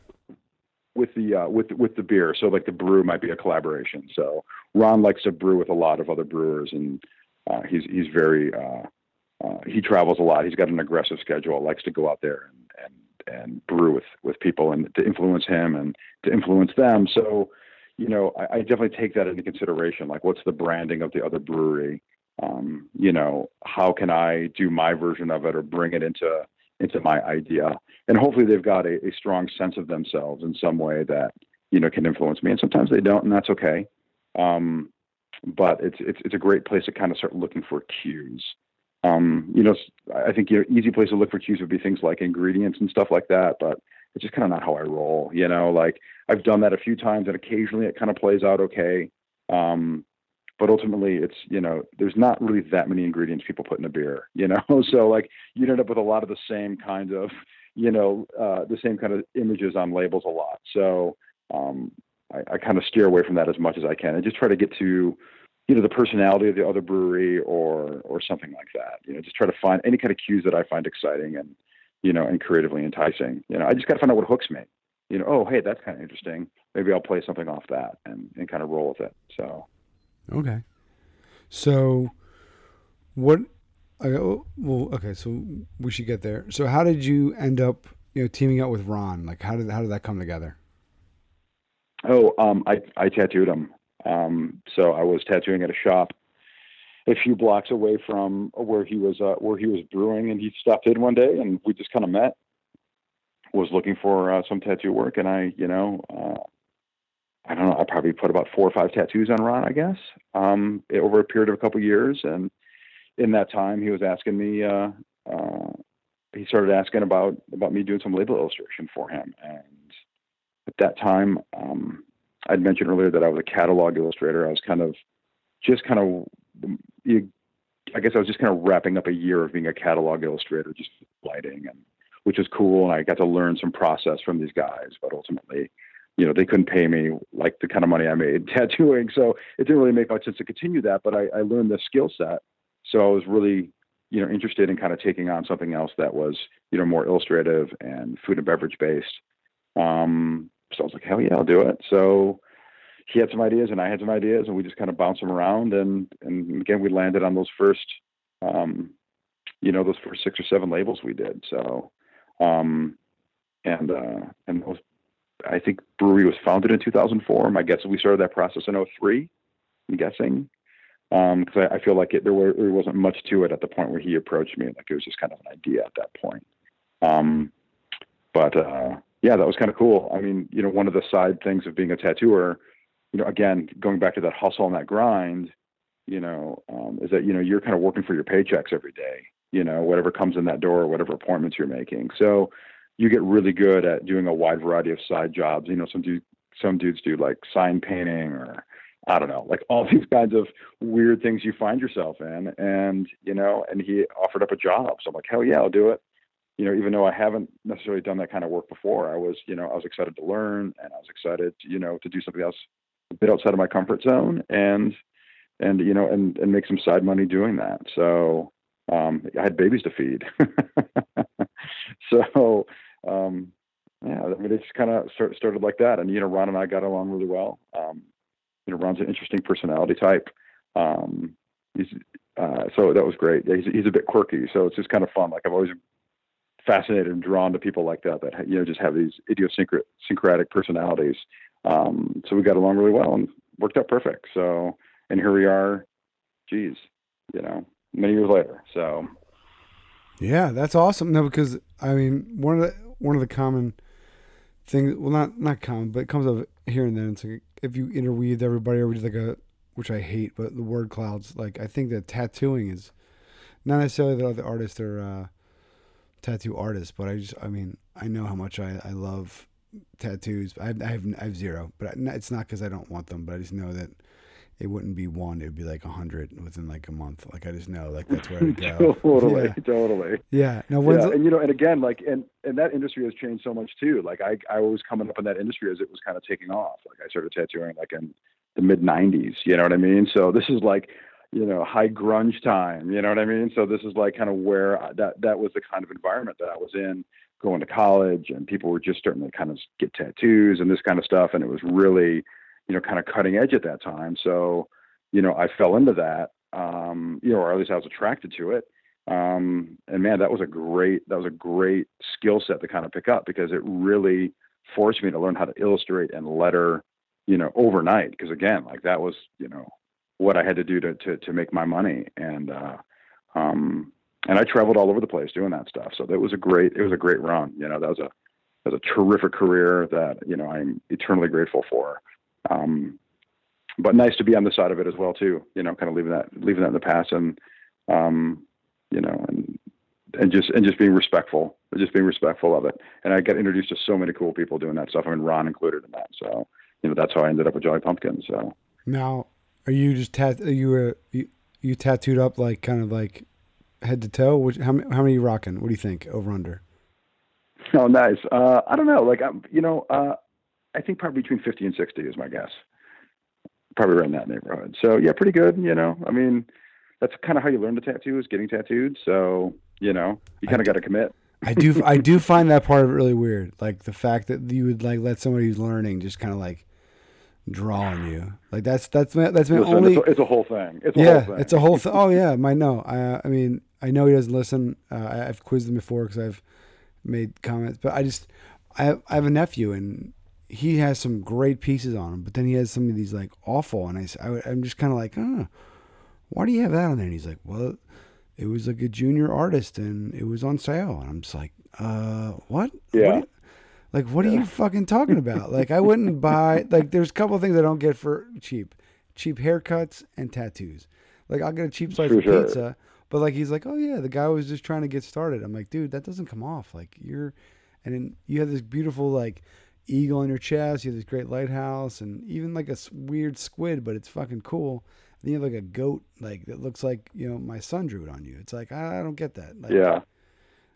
with the uh, with with the beer. So like the brew might be a collaboration. So Ron likes to brew with a lot of other brewers, and uh, he's he's very uh, uh, he travels a lot. He's got an aggressive schedule. Likes to go out there and and and brew with with people and to influence him and to influence them. So you know I, I definitely take that into consideration. Like what's the branding of the other brewery? Um, you know how can I do my version of it or bring it into into my idea. And hopefully they've got a, a strong sense of themselves in some way that, you know, can influence me. And sometimes they don't, and that's okay. Um, but it's, it's, it's a great place to kind of start looking for cues. Um, you know, I think you know, easy place to look for cues would be things like ingredients and stuff like that, but it's just kind of not how I roll. You know, like I've done that a few times, and occasionally it kind of plays out okay. Um, but ultimately it's you know there's not really that many ingredients people put in a beer you know? So like you end up with a lot of the same kind of you know uh, the same kind of images on labels a lot. So um, I, I kind of steer away from that as much as I can and just try to get to you know the personality of the other brewery or or something like that you know just try to find any kind of cues that I find exciting and you know and creatively enticing you know? I just got to find out what hooks me you know? Oh hey that's kind of interesting. Maybe I'll play something off that and and kind of roll with it. So Okay. So, what? Oh, well, okay. So we should get there. So, how did you end up, you know, teaming up with Ron? Like, how did how did that come together? Oh, um, I I tattooed him. Um, so I was tattooing at a shop a few blocks away from where he was uh, where he was brewing, and he stopped in one day, and we just kind of met. Was looking for uh, some tattoo work, and I, you know, uh, I don't know, I probably put about four or five tattoos on Ron, I guess, um, over a period of a couple of years. And in that time, he was asking me, uh, uh, he started asking about, about me doing some label illustration for him. And at that time, um, I'd mentioned earlier that I was a catalog illustrator. I was kind of just kind of, I guess I was just kind of wrapping up a year of being a catalog illustrator, just lighting and which was cool. And I got to learn some process from these guys, but ultimately you know, they couldn't pay me like the kind of money I made tattooing. So it didn't really make much sense to continue that, but I, I learned the skill set. So I was really, you know, interested in kind of taking on something else that was, you know, more illustrative and food and beverage based. Um, so I was like, hell yeah, I'll do it. So he had some ideas and I had some ideas and we just kind of bounced them around. And, and again, we landed on those first, um, you know, those first six or seven labels we did. So, um, and, uh, and those I think brewery was founded in 2004. My guess is we started that process in 03. I'm guessing because um, I, I, feel like it, there, were, there wasn't much to it at the point where he approached me. Like it was just kind of an idea at that point. Um, but uh, yeah, that was kind of cool. I mean, you know, one of the side things of being a tattooer, you know, again, going back to that hustle and that grind, you know, um, is that you know you're kind of working for your paychecks every day. You know, whatever comes in that door, whatever appointments you're making. So you get really good at doing a wide variety of side jobs. You know, some some dudes do like sign painting or I don't know, like all these kinds of weird things you find yourself in. And, you know, and he offered up a job. So I'm like, hell yeah, I'll do it. You know, even though I haven't necessarily done that kind of work before, I was, you know, I was excited to learn and I was excited, to, you know, to do something else a bit outside of my comfort zone and, and, you know, and, and make some side money doing that. So, um, I had babies to feed. so, um, yeah, I mean, it just kind of start, started like that. And, you know, Ron and I got along really well. Um, you know, Ron's an interesting personality type. Um, he's, uh, so that was great. He's, he's a bit quirky. So it's just kind of fun. Like I've always fascinated and drawn to people like that, that, you know, just have these idiosyncratic personalities. Um, so we got along really well and worked out perfect. So, and here we are, geez, you know, many years later. So, yeah, that's awesome. No, because I mean, one of the one of the common things, well, not not common, but it comes up here and then. It's like if you interweave everybody, or like a, which I hate, but the word clouds. Like I think that tattooing is not necessarily that the artists are uh, tattoo artists, but I just, I mean, I know how much I, I love tattoos. I, I have I have zero, but it's not because I don't want them, but I just know that it wouldn't be one; it would be like a hundred within like a month. Like I just know, like that's where I go. totally, yeah. totally. Yeah. No, yeah, and you know, and again, like, and and that industry has changed so much too. Like I, I was coming up in that industry as it was kind of taking off. Like I started tattooing like in the mid '90s. You know what I mean? So this is like, you know, high grunge time. You know what I mean? So this is like kind of where I, that that was the kind of environment that I was in going to college, and people were just starting to kind of get tattoos and this kind of stuff, and it was really you know, kind of cutting edge at that time. So, you know, I fell into that, um, you know, or at least I was attracted to it. Um, and man, that was a great, that was a great skill set to kind of pick up because it really forced me to learn how to illustrate and letter, you know, overnight. Because again, like that was, you know, what I had to do to, to, to make my money. And, uh, um, and I traveled all over the place doing that stuff. So that was a great, it was a great run. You know, that was a, that was a terrific career that, you know, I'm eternally grateful for. Um, but nice to be on the side of it as well too. You know, kind of leaving that leaving that in the past and um, you know and and just and just being respectful, just being respectful of it. And I got introduced to so many cool people doing that stuff. I mean, Ron included in that. So you know, that's how I ended up with Jolly Pumpkin. So now, are you just tat? Are you uh, you, you tattooed up like kind of like head to toe? Which, how many how many are you rocking? What do you think over under? Oh, nice. Uh, I don't know. Like I'm, you know, uh, I think probably between 50 and 60 is my guess. Probably around that neighborhood. So yeah, pretty good. You know, I mean, that's kind of how you learn to tattoo is getting tattooed. So, you know, you kind of got to commit. I do, I do find that part of it really weird. Like the fact that you would like let somebody who's learning just kind of like draw on you. Like that's, that's, my, that's my Listen, only, it's a, it's a, whole thing. It's a yeah, whole thing. it's a whole thing. Oh yeah. My, no, I, I mean, I know he doesn't listen. Uh, I've quizzed him before cause I've made comments, but I just, I have, I have a nephew and he has some great pieces on him, but then he has some of these like awful, and I, I am just kind of like, oh, why do you have that on there? And he's like, well, it was like a junior artist, and it was on sale, and I'm just like, uh, what? Yeah. What like, what yeah. are you fucking talking about? like, I wouldn't buy. Like, there's a couple of things I don't get for cheap, cheap haircuts and tattoos. Like, I'll get a cheap slice for of sure. pizza, but like, he's like, oh yeah, the guy was just trying to get started. I'm like, dude, that doesn't come off. Like, you're, and then you have this beautiful like eagle on your chest. You have this great lighthouse, and even like a weird squid, but it's fucking cool. then you have like a goat, like that looks like you know my son drew it on you. It's like I, don't get that. Like, yeah,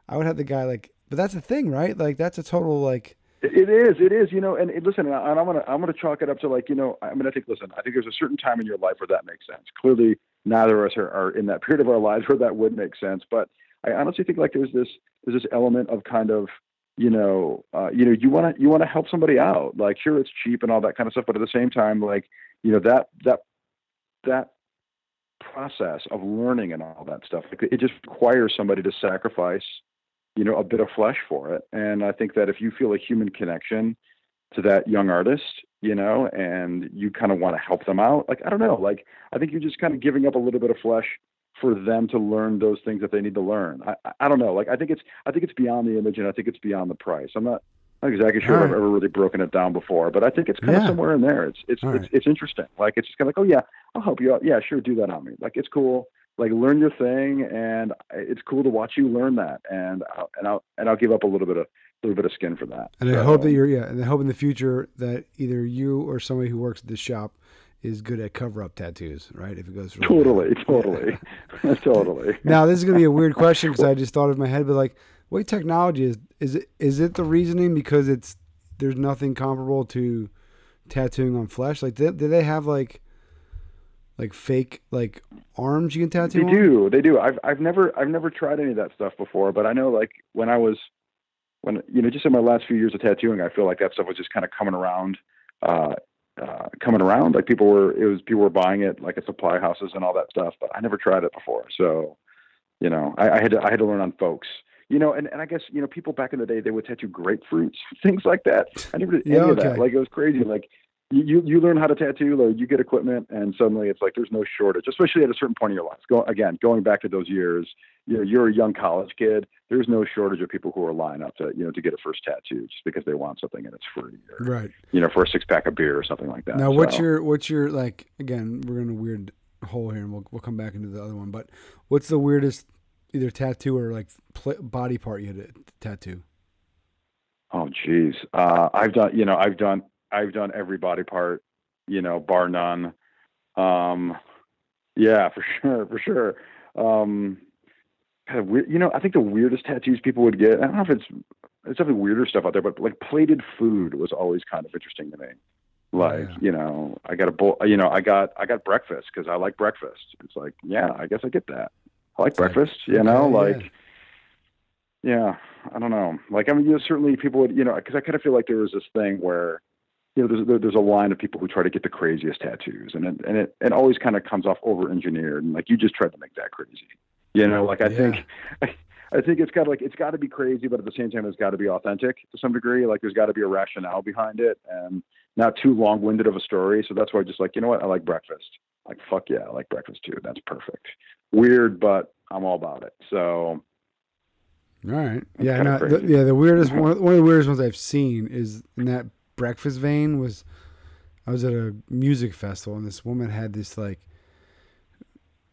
I would have the guy like, but that's the thing, right? Like that's a total like, It is, it is, you know, and, and listen, and I'm gonna, I'm gonna chalk it up to like, you know, I mean, I think, listen, I think there's a certain time in your life where that makes sense. Clearly, neither of us are, are in that period of our lives where that would make sense, but I honestly think like there's this, there's this element of kind of, you know, uh, you know, you want to, you want to help somebody out. Like, sure, it's cheap and all that kind of stuff, but at the same time, like, you know, that, that, that process of learning and all that stuff, like, it just requires somebody to sacrifice you know a bit of flesh for it and i think that if you feel a human connection to that young artist you know and you kind of want to help them out like i don't know like i think you're just kind of giving up a little bit of flesh for them to learn those things that they need to learn i i don't know like i think it's i think it's beyond the image and i think it's beyond the price i'm not not exactly sure right. I've ever really broken it down before, but I think it's kind yeah. of somewhere in there. It's it's it's, it's interesting. Like it's just kind of like, oh yeah, I'll help you out. Yeah, sure, do that on me. Like it's cool like learn your thing and it's cool to watch you learn that and I'll, and I'll and I'll give up a little bit of a little bit of skin for that. And so, I hope that you're yeah, and I hope in the future that either you or somebody who works at the shop is good at cover up tattoos, right? If it goes really totally, bad. totally, totally. Now this is gonna be a weird question because I just thought of my head, but like, what technology is is it? Is it the reasoning because it's there's nothing comparable to tattooing on flesh? Like, did, did they have like like fake like arms you can tattoo? They on? do. They do. I've I've never I've never tried any of that stuff before, but I know like when I was when you know just in my last few years of tattooing, I feel like that stuff was just kind of coming around. Uh, uh, coming around, like people were, it was people were buying it like at supply houses and all that stuff. But I never tried it before, so you know, I, I had to I had to learn on folks you know, and, and I guess, you know, people back in the day, they would tattoo grapefruits, things like that. I never did any yeah, okay. of that. Like, it was crazy. Like, you you learn how to tattoo or you get equipment and suddenly it's like there's no shortage especially at a certain point in your life. Go again going back to those years you know you're a young college kid there's no shortage of people who are lining up to you know to get a first tattoo just because they want something and it's free or, right. you know for a six pack of beer or something like that now what's your what's your like again we're in a weird hole here and we'll, we'll come back into the other one but what's the weirdest either tattoo or like pl- body part you had to tattoo? Oh geez. Uh, i've done you know i've done I've done every body part, you know, bar none. Um, yeah, for sure, for sure. Um, kind of weird, you know, I think the weirdest tattoos people would get. I don't know if it's it's definitely weirder stuff out there, but like plated food was always kind of interesting to me. Like, yeah. you know, I got a bowl, you know, I got I got breakfast because I like breakfast. It's like, yeah, I guess I get that. I like it's breakfast, like, you know, okay, like. Yeah. yeah, I don't know. Like, I mean, you know, certainly people would, you know, because I kind of feel like there was this thing where you know, there's there's a line of people who try to get the craziest tattoos, and it, and it it always kind of comes off over engineered, and like you just tried to make that crazy. You know, like I yeah. think. I, think it's got like it's got to be crazy, but at the same time, it's got to be authentic to some degree. Like there's got to be a rationale behind it, and not too long-winded of a story. So that's why I just like you know what I like breakfast. Like fuck yeah, I like breakfast too. That's perfect. Weird, but I'm all about it. So all right. Yeah. No, the, yeah. The weirdest mm-hmm. one, one of the weirdest ones I've seen is in that breakfast vein was I was at a music festival and this woman had this like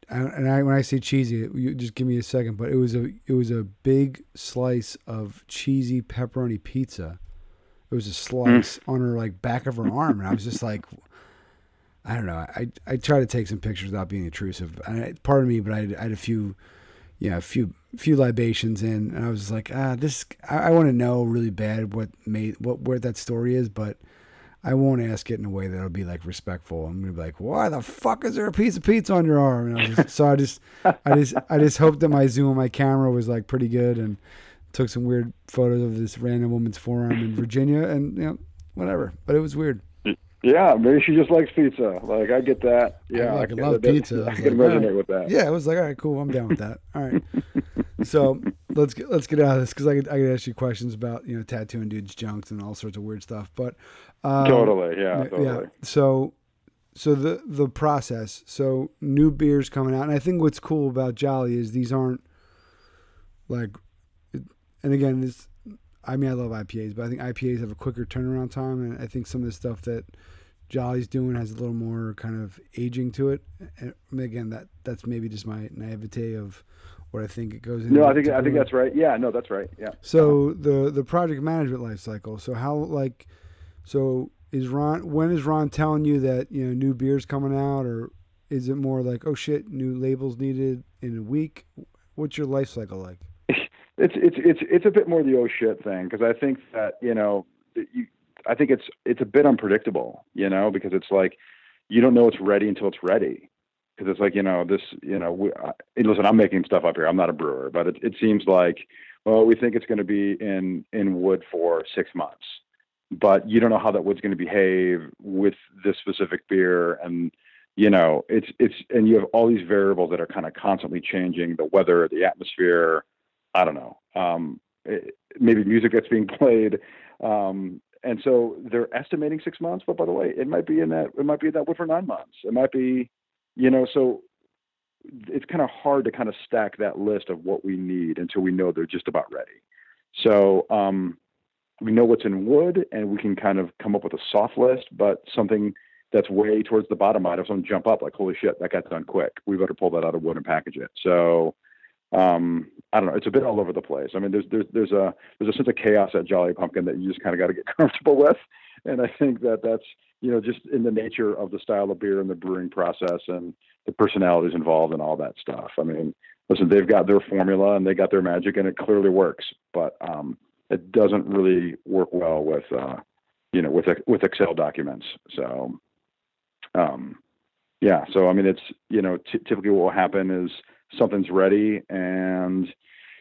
and I when I say cheesy, you just give me a second, but it was a it was a big slice of cheesy pepperoni pizza. It was a slice mm. on her like back of her arm, and I was just like, I don't know. I I try to take some pictures without being intrusive. And pardon me, but I, I had a few, you know, a few few libations in, and I was like, ah, this. I, I want to know really bad what made what where that story is, but I won't ask it in a way that'll be like respectful. I'm gonna be like, why the fuck is there a piece of pizza on your arm? I just, so I just, I just, I just hope that my zoom on my camera was like pretty good and took some weird photos of this random woman's forearm in Virginia, and you know, whatever. But it was weird. Yeah, maybe she just likes pizza. Like I get that. Yeah, I, like, I, love pizza. I, I can like, resonate right. with that. Yeah, it was like, all right, cool. I'm down with that. All right. so let's get let's get out of this because I could I could ask you questions about you know tattooing dudes' junks and all sorts of weird stuff. But um, totally, yeah, totally. yeah. So so the the process. So new beers coming out, and I think what's cool about Jolly is these aren't like, and again, this. I mean, I love IPAs, but I think IPAs have a quicker turnaround time, and I think some of the stuff that Jolly's doing has a little more kind of aging to it. And again, that that's maybe just my naivete of what I think it goes into. No, I think I think that's right. Yeah, no, that's right. Yeah. So the the project management life cycle. So how like, so is Ron? When is Ron telling you that you know new beers coming out, or is it more like oh shit, new labels needed in a week? What's your life cycle like? It's it's it's it's a bit more the oh shit thing because I think that you know you, I think it's it's a bit unpredictable, you know, because it's like you don't know it's ready until it's ready. Because it's like you know this, you know, we, listen, I'm making stuff up here. I'm not a brewer, but it, it seems like well, we think it's going to be in in wood for six months, but you don't know how that wood's going to behave with this specific beer, and you know, it's it's and you have all these variables that are kind of constantly changing: the weather, the atmosphere. I don't know. Um, it, maybe music that's being played. Um, and so they're estimating six months, but by the way, it might be in that it might be in that wood for nine months. It might be, you know, so it's kind of hard to kind of stack that list of what we need until we know they're just about ready. So um, we know what's in wood, and we can kind of come up with a soft list, but something that's way towards the bottom might have someone jump up like, holy shit, that got done quick. We better pull that out of wood and package it. So um, I don't know. It's a bit all over the place. I mean, there's there's there's a there's a sense of chaos at Jolly Pumpkin that you just kind of got to get comfortable with, and I think that that's you know just in the nature of the style of beer and the brewing process and the personalities involved and all that stuff. I mean, listen, they've got their formula and they got their magic, and it clearly works, but um, it doesn't really work well with uh, you know with with Excel documents. So um, yeah, so I mean, it's you know t- typically what will happen is something's ready and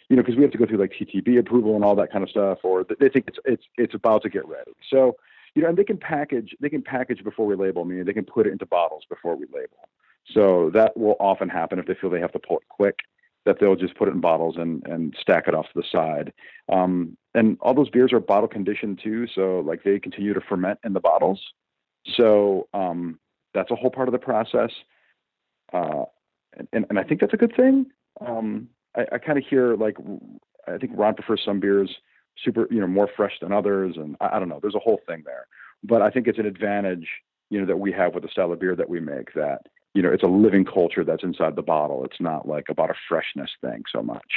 you know because we have to go through like ttb approval and all that kind of stuff or they think it's it's it's about to get ready. So you know and they can package they can package before we label meaning they can put it into bottles before we label. So that will often happen if they feel they have to pull it quick that they'll just put it in bottles and and stack it off to the side. Um, and all those beers are bottle conditioned too so like they continue to ferment in the bottles. So um, that's a whole part of the process. Uh, and, and I think that's a good thing. Um, I, I kind of hear like I think Ron prefers some beers super, you know, more fresh than others, and I, I don't know. There's a whole thing there, but I think it's an advantage, you know, that we have with the style of beer that we make. That you know, it's a living culture that's inside the bottle. It's not like about a freshness thing so much.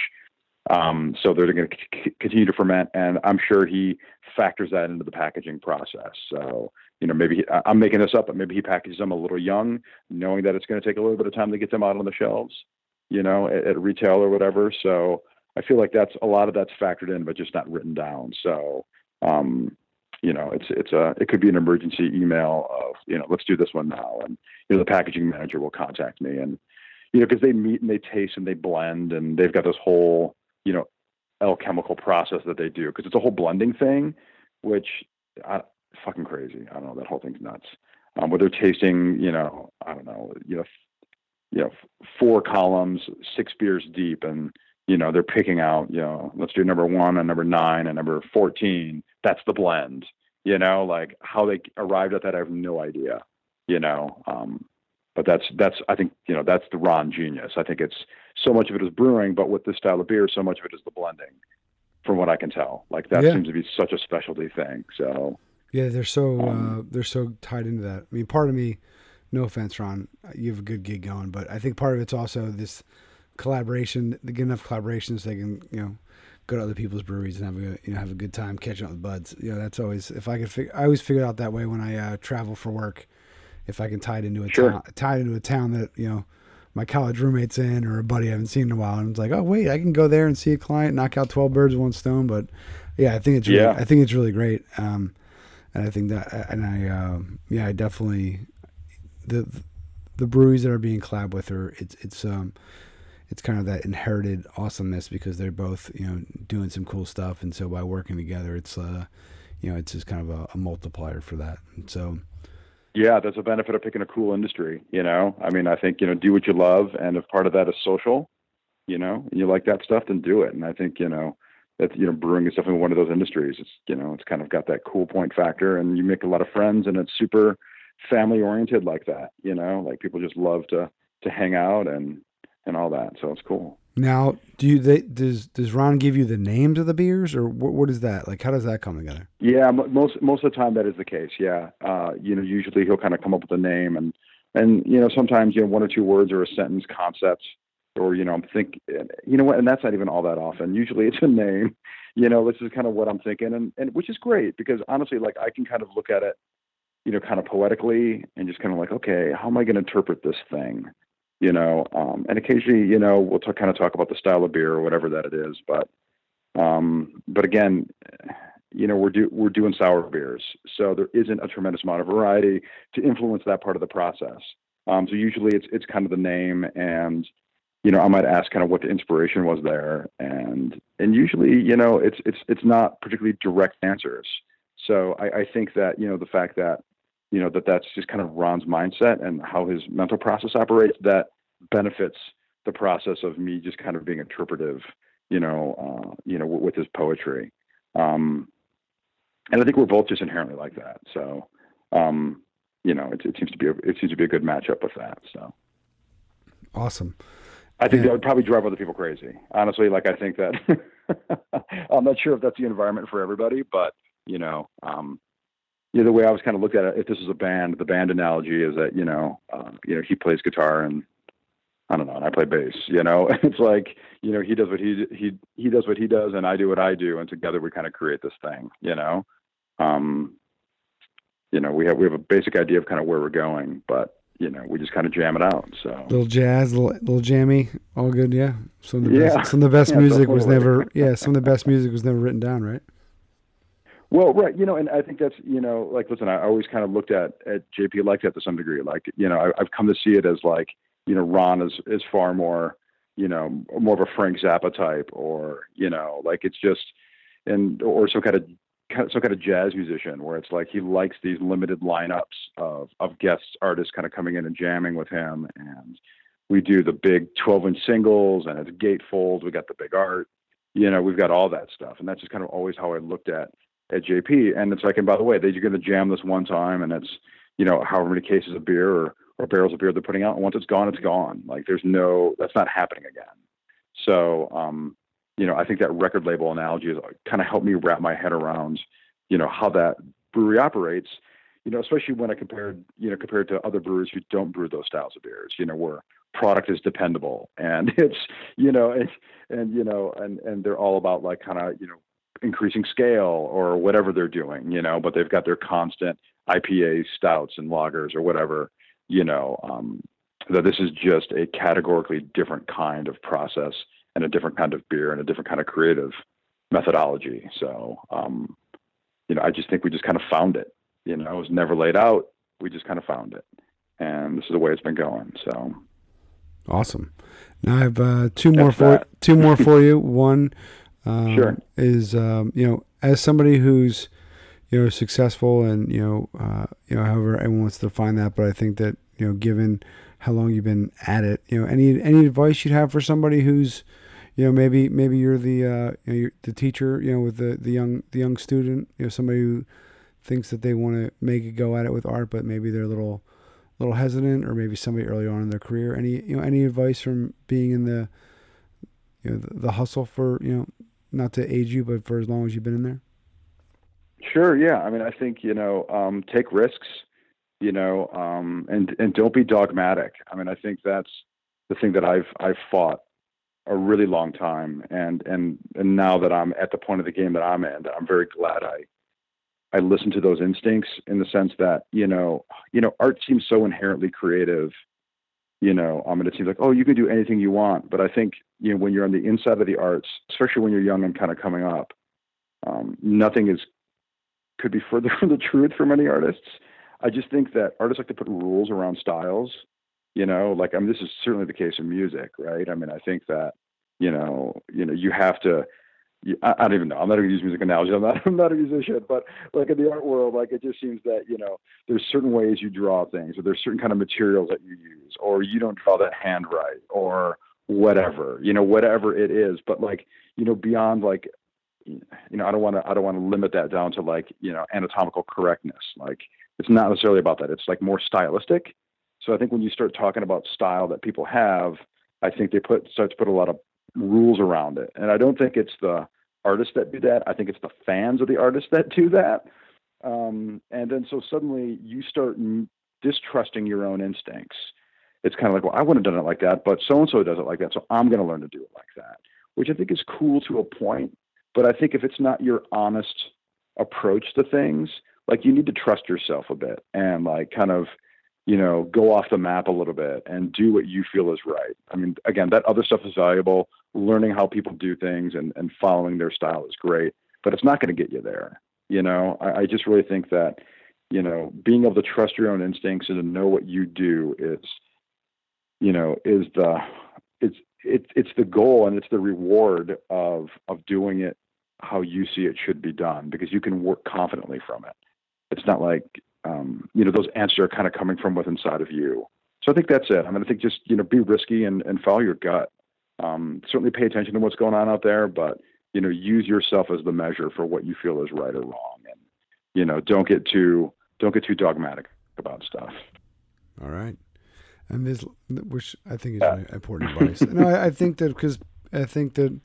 Um, so they're going to c- continue to ferment, and I'm sure he factors that into the packaging process. So you know, maybe he, I'm making this up, but maybe he packages them a little young, knowing that it's going to take a little bit of time to get them out on the shelves, you know, at, at retail or whatever. So I feel like that's a lot of that's factored in, but just not written down. So, um, you know, it's it's a it could be an emergency email of you know let's do this one now, and you know the packaging manager will contact me, and you know because they meet and they taste and they blend, and they've got this whole you know alchemical process that they do because it's a whole blending thing, which I, fucking crazy. I don't know. That whole thing's nuts. Um, where they're tasting, you know, I don't know, you know, you know, four columns, six beers deep, and you know they're picking out, you know, let's do number one and number nine and number fourteen. That's the blend. You know, like how they arrived at that, I have no idea. You know, um, but that's that's I think you know that's the Ron genius. I think it's so much of it is brewing, but with this style of beer, so much of it is the blending. From what I can tell, like that yeah. seems to be such a specialty thing. So yeah, they're so um, uh, they're so tied into that. I mean, part of me, no offense, Ron, you have a good gig going, but I think part of it's also this collaboration. They get enough collaborations, so they can you know go to other people's breweries and have a you know have a good time catching up with buds. You know, that's always if I could. Fig- I always figure out that way when I uh, travel for work. If I can tie it into a sure. town, tie it into a town that you know my college roommates in or a buddy I haven't seen in a while, and it's like, oh wait, I can go there and see a client, knock out twelve birds with one stone. But yeah, I think it's really, yeah. I think it's really great. Um, and I think that, and I, um, yeah, I definitely the the breweries that are being collab with are it's it's um it's kind of that inherited awesomeness because they're both you know doing some cool stuff, and so by working together, it's uh you know it's just kind of a, a multiplier for that. And so. Yeah, that's a benefit of picking a cool industry. You know, I mean, I think you know, do what you love, and if part of that is social, you know, and you like that stuff, then do it. And I think you know, that you know brewing is definitely one of those industries. It's you know it's kind of got that cool point factor, and you make a lot of friends, and it's super family oriented like that. You know, like people just love to to hang out and and all that. So it's cool. Now, do you they, does does Ron give you the names of the beers, or what, what is that like? How does that come together? Yeah, most most of the time that is the case. Yeah, uh, you know, usually he'll kind of come up with a name, and and you know sometimes you know one or two words or a sentence concept or you know I'm thinking you know what and that's not even all that often usually it's a name you know this is kind of what I'm thinking and and which is great because honestly like I can kind of look at it you know kind of poetically and just kind of like okay how am I going to interpret this thing you know um and occasionally you know we'll talk, kind of talk about the style of beer or whatever that it is but um but again you know, we're do we're doing sour beers, so there isn't a tremendous amount of variety to influence that part of the process. Um, so usually it's it's kind of the name and you know, I might ask kind of what the inspiration was there, and and usually, you know, it's it's it's not particularly direct answers. So I, I think that you know the fact that you know that that's just kind of Ron's mindset and how his mental process operates that benefits the process of me just kind of being interpretive, you know, uh, you know, with, with his poetry. Um, and I think we're both just inherently like that. So, um, you know, it, it seems to be a, it seems to be a good matchup with that. So, awesome. I think yeah. that would probably drive other people crazy. Honestly, like I think that I'm not sure if that's the environment for everybody, but you know, um, you know, the way I was kind of looked at it, if this is a band, the band analogy is that you know, uh, you know, he plays guitar and I don't know, and I play bass. You know, it's like you know, he does what he he he does what he does, and I do what I do, and together we kind of create this thing. You know, um, you know, we have we have a basic idea of kind of where we're going, but you know, we just kind of jam it out. So little jazz, little, little jammy, all good. Yeah. Some of the yeah. best, some of the best yeah, music was never, yeah, some of the best music was never written down, right? Well, right, you know, and I think that's, you know, like, listen, I always kind of looked at at JP like that to some degree. Like, you know, I, I've come to see it as like, you know, Ron is is far more, you know, more of a Frank Zappa type, or you know, like it's just, and or some kind of some kind of jazz musician where it's like he likes these limited lineups of of guest artists kind of coming in and jamming with him and we do the big 12 inch singles and it's gatefold we got the big art you know we've got all that stuff and that's just kind of always how i looked at at jp and it's like and by the way they're going to jam this one time and it's you know however many cases of beer or, or barrels of beer they're putting out and once it's gone it's gone like there's no that's not happening again. So um you know, I think that record label analogy has kind of helped me wrap my head around, you know, how that brewery operates. You know, especially when I compared, you know, compared to other brewers who don't brew those styles of beers. You know, where product is dependable and it's, you know, and and you know, and and they're all about like kind of, you know, increasing scale or whatever they're doing. You know, but they've got their constant IPA stouts and lagers or whatever. You know, um, that this is just a categorically different kind of process and a different kind of beer and a different kind of creative methodology. So, um, you know, I just think we just kind of found it. You know, it was never laid out. We just kind of found it, and this is the way it's been going. So, awesome. Now I have uh, two more for that. two more for you. One um, sure. is um, you know, as somebody who's you know successful and you know uh, you know however everyone wants to define that, but I think that you know given how long you've been at it, you know, any any advice you'd have for somebody who's you know maybe maybe you're the uh, you know, the teacher you know with the, the young the young student you know somebody who thinks that they want to make a go at it with art but maybe they're a little little hesitant or maybe somebody early on in their career. Any you know any advice from being in the you know the, the hustle for you know not to age you but for as long as you've been in there? Sure yeah. I mean i think you know um, take risks you know um, and and don't be dogmatic. I mean i think that's the thing that i've i've fought a really long time, and and and now that I'm at the point of the game that I'm in, I'm very glad I I listen to those instincts in the sense that you know you know art seems so inherently creative. You know, I mean, it seems like oh, you can do anything you want, but I think you know when you're on the inside of the arts, especially when you're young and kind of coming up, um, nothing is could be further from the truth for many artists. I just think that artists like to put rules around styles you know like i mean this is certainly the case in music right i mean i think that you know you know you have to I, don't even know. I'm not going to use music analogy. I'm not. I'm not a musician, but like in the art world, like it just seems that you know there's certain ways you draw things, or there's certain kind of materials that you use, or you don't draw that hand right, or whatever. You know, whatever it is. But like you know, beyond like you know, I don't want to. I don't want to limit that down to like you know anatomical correctness. Like it's not necessarily about that. It's like more stylistic so I think when you start talking about style that people have, I think they put start to put a lot of rules around it. And I don't think it's the artists that do that. I think it's the fans of the artists that do that. Um, and then so suddenly you start distrusting your own instincts. It's kind of like, well, I wouldn't have done it like that, but so and so does it like that, so I'm going to learn to do it like that, which I think is cool to a point. But I think if it's not your honest approach to things, like you need to trust yourself a bit and like kind of you know, go off the map a little bit and do what you feel is right. I mean, again, that other stuff is valuable. Learning how people do things and, and following their style is great. but it's not going to get you there. You know, I, I just really think that you know being able to trust your own instincts and to know what you do is you know is the it's it's it's the goal and it's the reward of of doing it how you see it should be done because you can work confidently from it. It's not like um, you know those answers are kind of coming from within inside of you. So I think that's it. I mean, I think just you know be risky and, and follow your gut. Um, certainly pay attention to what's going on out there, but you know use yourself as the measure for what you feel is right or wrong, and you know don't get too don't get too dogmatic about stuff. All right, and this, which I think is yeah. important advice. no, I, I think that because I think that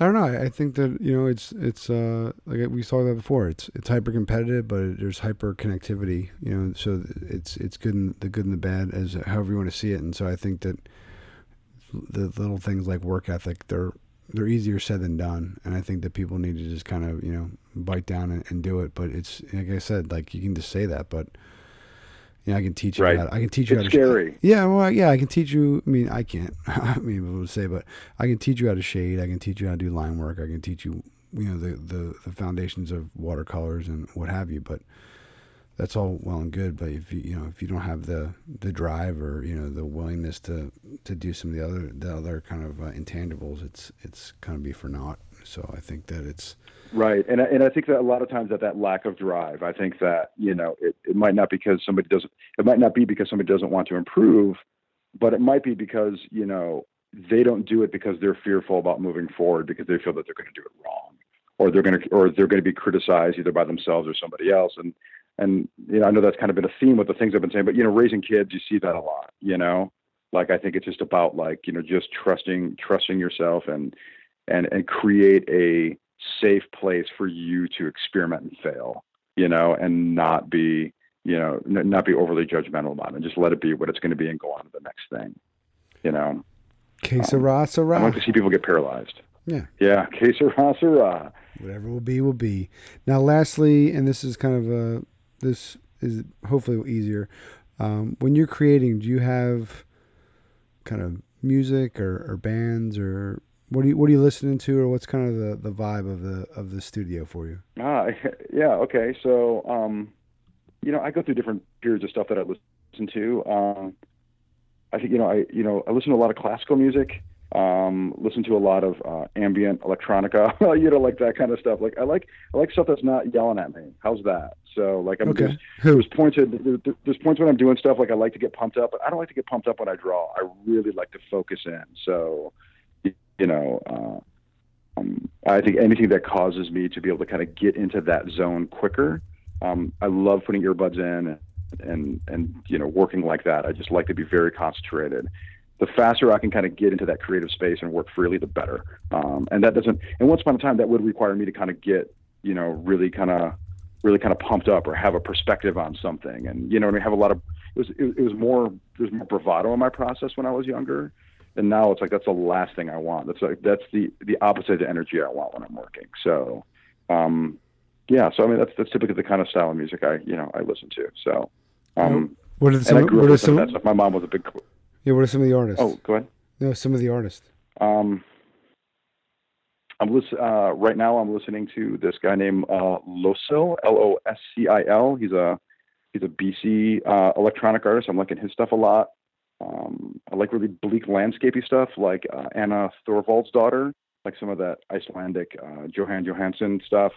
I don't know. I think that you know it's it's uh like we saw that before. It's it's hyper competitive, but there's hyper connectivity. You know, so it's it's good and the good and the bad as however you want to see it. And so I think that the little things like work ethic they're they're easier said than done. And I think that people need to just kind of you know bite down and, and do it. But it's like I said, like you can just say that, but yeah, I can teach you. Right. How to, I can teach you it's how to. Scary. Yeah, well, yeah, I can teach you. I mean, I can't. I mean, able to say, but I can teach you how to shade. I can teach you how to do line work. I can teach you, you know, the the, the foundations of watercolors and what have you. But that's all well and good. But if you you know if you don't have the the drive or you know the willingness to to do some of the other the other kind of uh, intangibles, it's it's kind of be for naught. So I think that it's Right, and and I think that a lot of times that that lack of drive, I think that you know it, it might not because somebody doesn't, it might not be because somebody doesn't want to improve, but it might be because you know they don't do it because they're fearful about moving forward because they feel that they're going to do it wrong, or they're going to or they're going to be criticized either by themselves or somebody else, and and you know I know that's kind of been a theme with the things I've been saying, but you know raising kids, you see that a lot, you know, like I think it's just about like you know just trusting trusting yourself and and and create a safe place for you to experiment and fail, you know, and not be, you know, n- not be overly judgmental about it just let it be what it's going to be and go on to the next thing, you know. Que sera, um, sera. I like to see people get paralyzed. Yeah. Yeah. Que sera, sera. Whatever will be, will be. Now, lastly, and this is kind of a, this is hopefully easier. Um, when you're creating, do you have kind of music or, or bands or what are you What are you listening to, or what's kind of the, the vibe of the of the studio for you? Ah, yeah, okay. So, um, you know, I go through different periods of stuff that I listen to. Um, I think you know, I you know, I listen to a lot of classical music. Um, listen to a lot of uh, ambient electronica, you know, like that kind of stuff. Like I like I like stuff that's not yelling at me. How's that? So like I'm okay. just there's points there's points when I'm doing stuff like I like to get pumped up, but I don't like to get pumped up when I draw. I really like to focus in. So you know, uh, um, I think anything that causes me to be able to kind of get into that zone quicker. Um, I love putting earbuds in and, and, you know, working like that. I just like to be very concentrated. The faster I can kind of get into that creative space and work freely, the better. Um, and that doesn't, and once upon a time, that would require me to kind of get, you know, really kind of, really kind of pumped up or have a perspective on something. And, you know, I have a lot of, it was, it, it was more, there's more bravado in my process when I was younger and now it's like that's the last thing I want. That's like that's the the opposite of the energy I want when I'm working. So, um, yeah. So I mean that's that's typically the kind of style of music I you know I listen to. So, um, what are some? What are some? My mom was a big. Yeah. What are some of the artists? Oh, go ahead. No, some of the artists. Um, I'm listen, uh, right now. I'm listening to this guy named uh, Loscil, L O S C I L. He's a he's a BC uh, electronic artist. I'm liking his stuff a lot. Um, I like really bleak landscapey stuff, like uh, Anna daughter, like some of that Icelandic uh, Jóhann Jóhannsson stuff.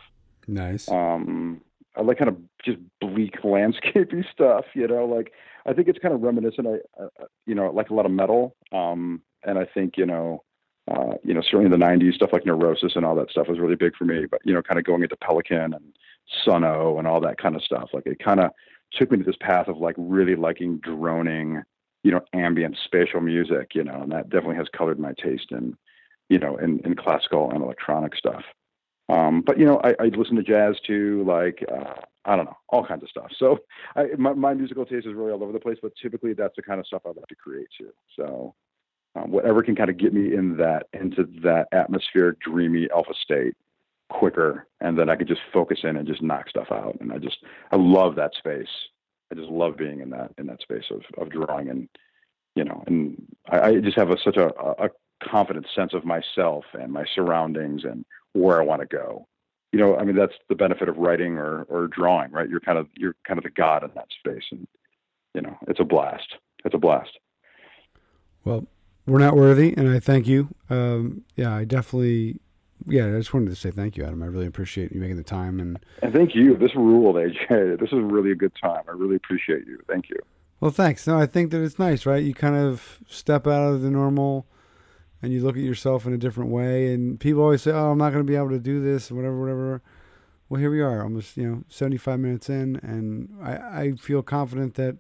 Nice. Um, I like kind of just bleak landscapey stuff. You know, like I think it's kind of reminiscent. I, uh, you know, like a lot of metal. Um, and I think you know, uh, you know, certainly in the '90s, stuff like Neurosis and all that stuff was really big for me. But you know, kind of going into Pelican and Sunn O))) and all that kind of stuff, like it kind of took me to this path of like really liking droning you know, ambient spatial music, you know, and that definitely has colored my taste in, you know, in, in classical and electronic stuff. Um, but you know, I, I listen to jazz too, like uh, I don't know, all kinds of stuff. So I, my, my musical taste is really all over the place, but typically that's the kind of stuff I like to create too. So um, whatever can kind of get me in that into that atmospheric, dreamy alpha state quicker, and then I could just focus in and just knock stuff out. And I just I love that space. I just love being in that in that space of of drawing and you know and I, I just have a, such a, a confident sense of myself and my surroundings and where I want to go. You know, I mean, that's the benefit of writing or, or drawing, right? You're kind of, you're kind of the God in that space. And, you know, it's a blast. It's a blast. Well, we're not worthy. And I thank you. Um, yeah, I definitely, yeah, I just wanted to say thank you, Adam. I really appreciate you making the time and, and thank you. This ruled, AJ. This is really a good time. I really appreciate you. Thank you. Well, thanks. No, I think that it's nice, right? You kind of step out of the normal and you look at yourself in a different way. And people always say, "Oh, I'm not going to be able to do this," whatever, whatever. Well, here we are, almost you know, 75 minutes in, and I, I feel confident that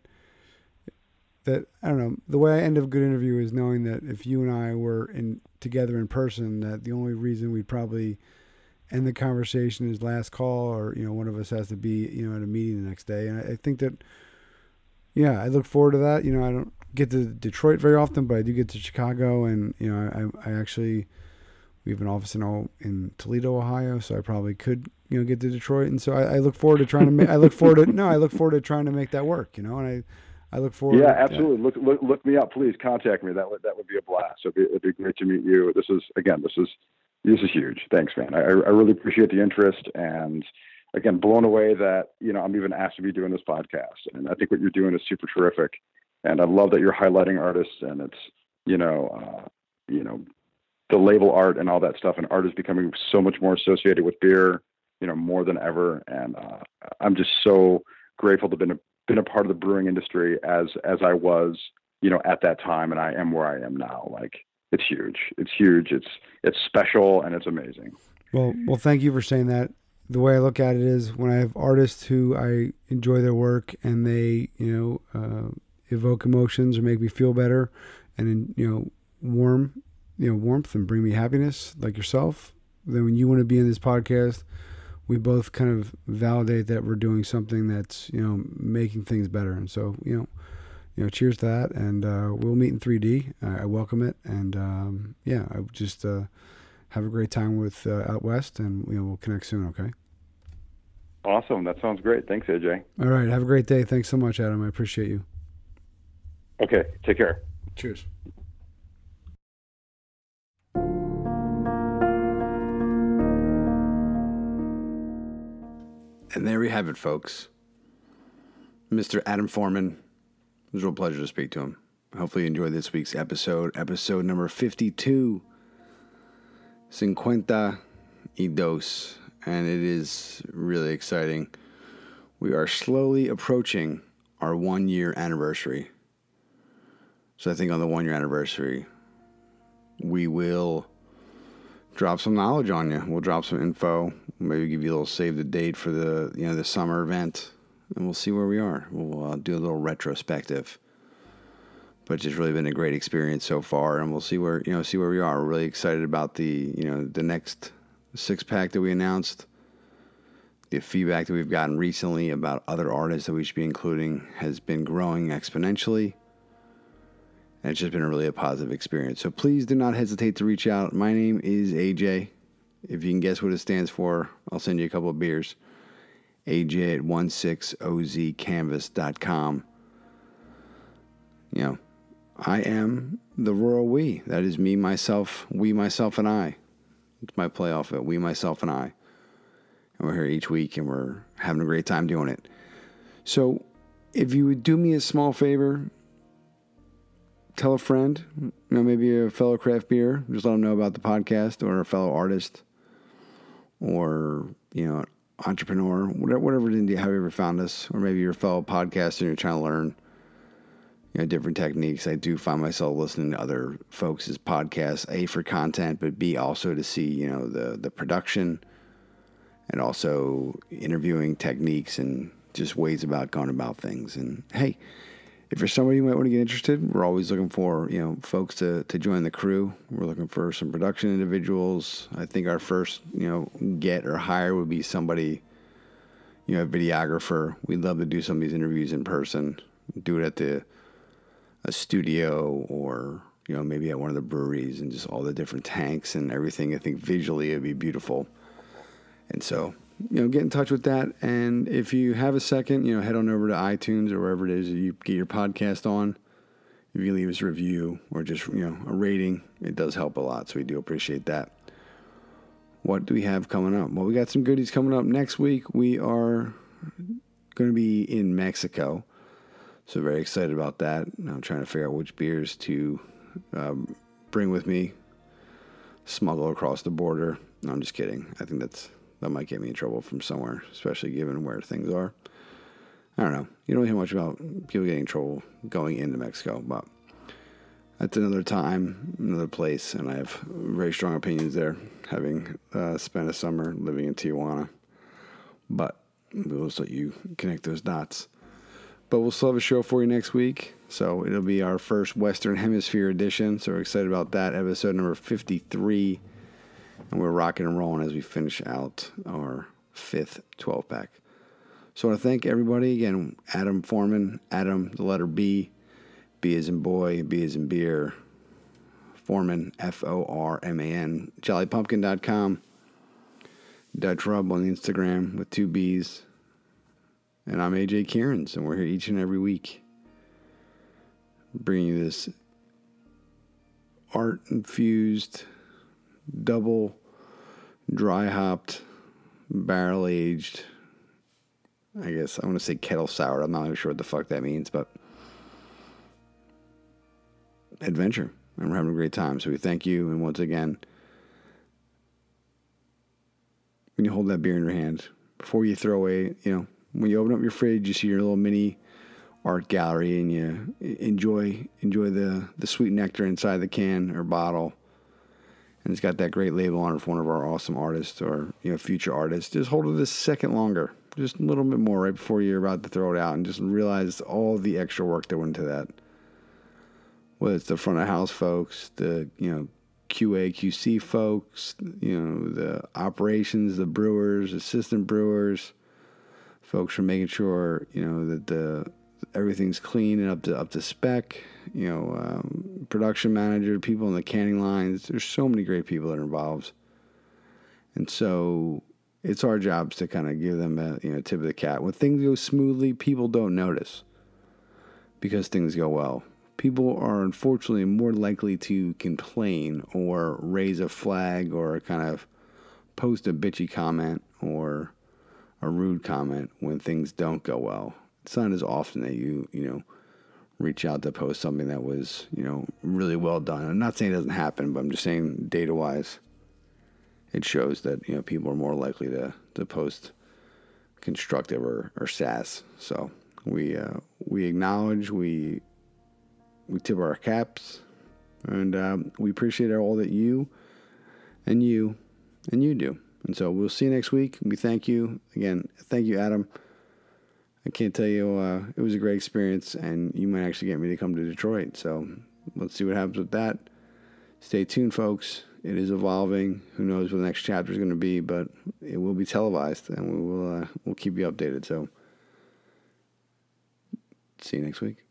that I don't know. The way I end a good interview is knowing that if you and I were in together in person, that the only reason we'd probably end the conversation is last call, or you know, one of us has to be you know at a meeting the next day. And I, I think that, yeah, I look forward to that. You know, I don't get to Detroit very often, but I do get to Chicago, and you know, I, I actually we have an office in in Toledo, Ohio, so I probably could you know get to Detroit, and so I, I look forward to trying to make. I look forward to no, I look forward to trying to make that work, you know, and I. I look forward. To Yeah, absolutely. Look, look, look me up, please. Contact me. That would that would be a blast. It'd be, it'd be great to meet you. This is again, this is this is huge. Thanks, man. I, I really appreciate the interest, and again, blown away that you know I'm even asked to be doing this podcast. And I think what you're doing is super terrific and I love that you're highlighting artists, and it's you know, uh, you know, the label art and all that stuff, and art is becoming so much more associated with beer, you know, more than ever. And uh, I'm just so grateful to have been a, been a part of the brewing industry as as I was, you know, at that time, and I am where I am now. Like it's huge. It's huge. It's it's special and it's amazing. Well, well, thank you for saying that. The way I look at it is when I have artists who I enjoy their work and they, you know, uh, evoke emotions or make me feel better and you know warm you know warmth and bring me happiness like yourself then when you want to be in this podcast we both kind of validate that we're doing something that's you know making things better. And so you know you know cheers to that. And uh, we'll meet in 3d i, I welcome it. And um, yeah i just uh, have a great time with uh, out west and you know we'll connect soon okay? Awesome. That sounds great. Thanks aj all right. Have a great day. Thanks so much adam. I appreciate you. Okay. Take care. Cheers. And there we have it, folks. Mr. Adam Forman. It was a real pleasure to speak to him. Hopefully, you enjoyed this week's episode, episode number 52, Cincuenta y Dos. And it is really exciting. We are slowly approaching our one year anniversary. So I think on the one year anniversary, we will drop some knowledge on you. We'll drop some info. Maybe give you a little save the date for the you know the summer event, and we'll see where we are. We'll uh, do a little retrospective. But it's just really been a great experience so far, and we'll see where you know see where we are. We're really excited about the you know the next six pack that we announced. The feedback that we've gotten recently about other artists that we should be including has been growing exponentially. And it's just been a really a positive experience. So please do not hesitate to reach out. My name is AJ. If you can guess what it stands for, I'll send you a couple of beers. AJ at 16ozcanvas.com. You know, I am the rural we. That is me, myself, we, myself, and I. It's my playoff it. We, myself, and I. And we're here each week and we're having a great time doing it. So if you would do me a small favor, tell a friend, you know, maybe a fellow craft beer, just let them know about the podcast or a fellow artist or, you know, entrepreneur, whatever, whatever it is, you ever found us, or maybe you're a fellow podcaster and you're trying to learn, you know, different techniques. I do find myself listening to other folks' podcasts, A, for content, but B, also to see, you know, the, the production and also interviewing techniques and just ways about going about things. And hey, if you're somebody who might want to get interested, we're always looking for you know folks to, to join the crew. We're looking for some production individuals. I think our first you know get or hire would be somebody, you know, a videographer. We'd love to do some of these interviews in person. Do it at the a studio or you know maybe at one of the breweries and just all the different tanks and everything. I think visually it'd be beautiful. And so you know, get in touch with that. And if you have a second, you know, head on over to iTunes or wherever it is that you get your podcast on. If you leave us a review or just, you know, a rating, it does help a lot. So we do appreciate that. what do we have coming up? Well, we got some goodies coming up next week. We are going to be in Mexico. So, very excited about that. I'm trying to figure out which beers to um, bring with me, smuggle across the border. No, I'm just kidding. I think that's that might get me in trouble from somewhere, especially given where things are. I don't know. You don't hear much about people getting in trouble going into Mexico, but that's another time, another place, and I have very strong opinions there, having uh, spent a summer living in Tijuana. But we'll just let you connect those dots. But we'll still have a show for you next week. So it'll be our first Western Hemisphere edition. So we're excited about that. Episode number 53. And we're rocking and rolling as we finish out our fifth 12 pack. So I want to thank everybody again. Adam Forman, Adam, the letter B, B is in boy, B is in beer. Forman, F O R M A N, jollypumpkin.com. Dutch Rub on Instagram with two B's. And I'm AJ Cairns, and we're here each and every week bringing you this art infused, double dry hopped, barrel aged. I guess I want to say kettle sour. I'm not even sure what the fuck that means, but adventure. And we're having a great time. So we thank you. And once again, when you hold that beer in your hand, before you throw away, you know, when you open up your fridge, you see your little mini art gallery and you enjoy enjoy the, the sweet nectar inside the can or bottle. And it's got that great label on it for one of our awesome artists or you know future artists. Just hold it a second longer, just a little bit more right before you're about to throw it out, and just realize all the extra work that went into that whether it's the front of house folks, the you know QA QC folks, you know the operations, the brewers, assistant brewers, folks are making sure you know that the everything's clean and up to up to spec. You know, um, production manager, people in the canning lines. There's so many great people that are involved, and so it's our jobs to kind of give them a you know tip of the cap. When things go smoothly, people don't notice because things go well people are unfortunately more likely to complain or raise a flag or kind of post a bitchy comment or a rude comment when things don't go well. It's not as often that you, you know, reach out to post something that was, you know, really well done. I'm not saying it doesn't happen, but I'm just saying data wise, it shows that, you know, people are more likely to, to post constructive or, or sass. So we, uh, we acknowledge, we we tip our caps, and um, we appreciate all that you and you and you do. And so we'll see you next week. We thank you again. Thank you, Adam. I can't tell you, uh, it was a great experience, and you might actually get me to come to Detroit. So let's see what happens with that. Stay tuned, folks. It is evolving. Who knows what the next chapter is going to be, but it will be televised, and we will uh, we'll keep you updated. So see you next week.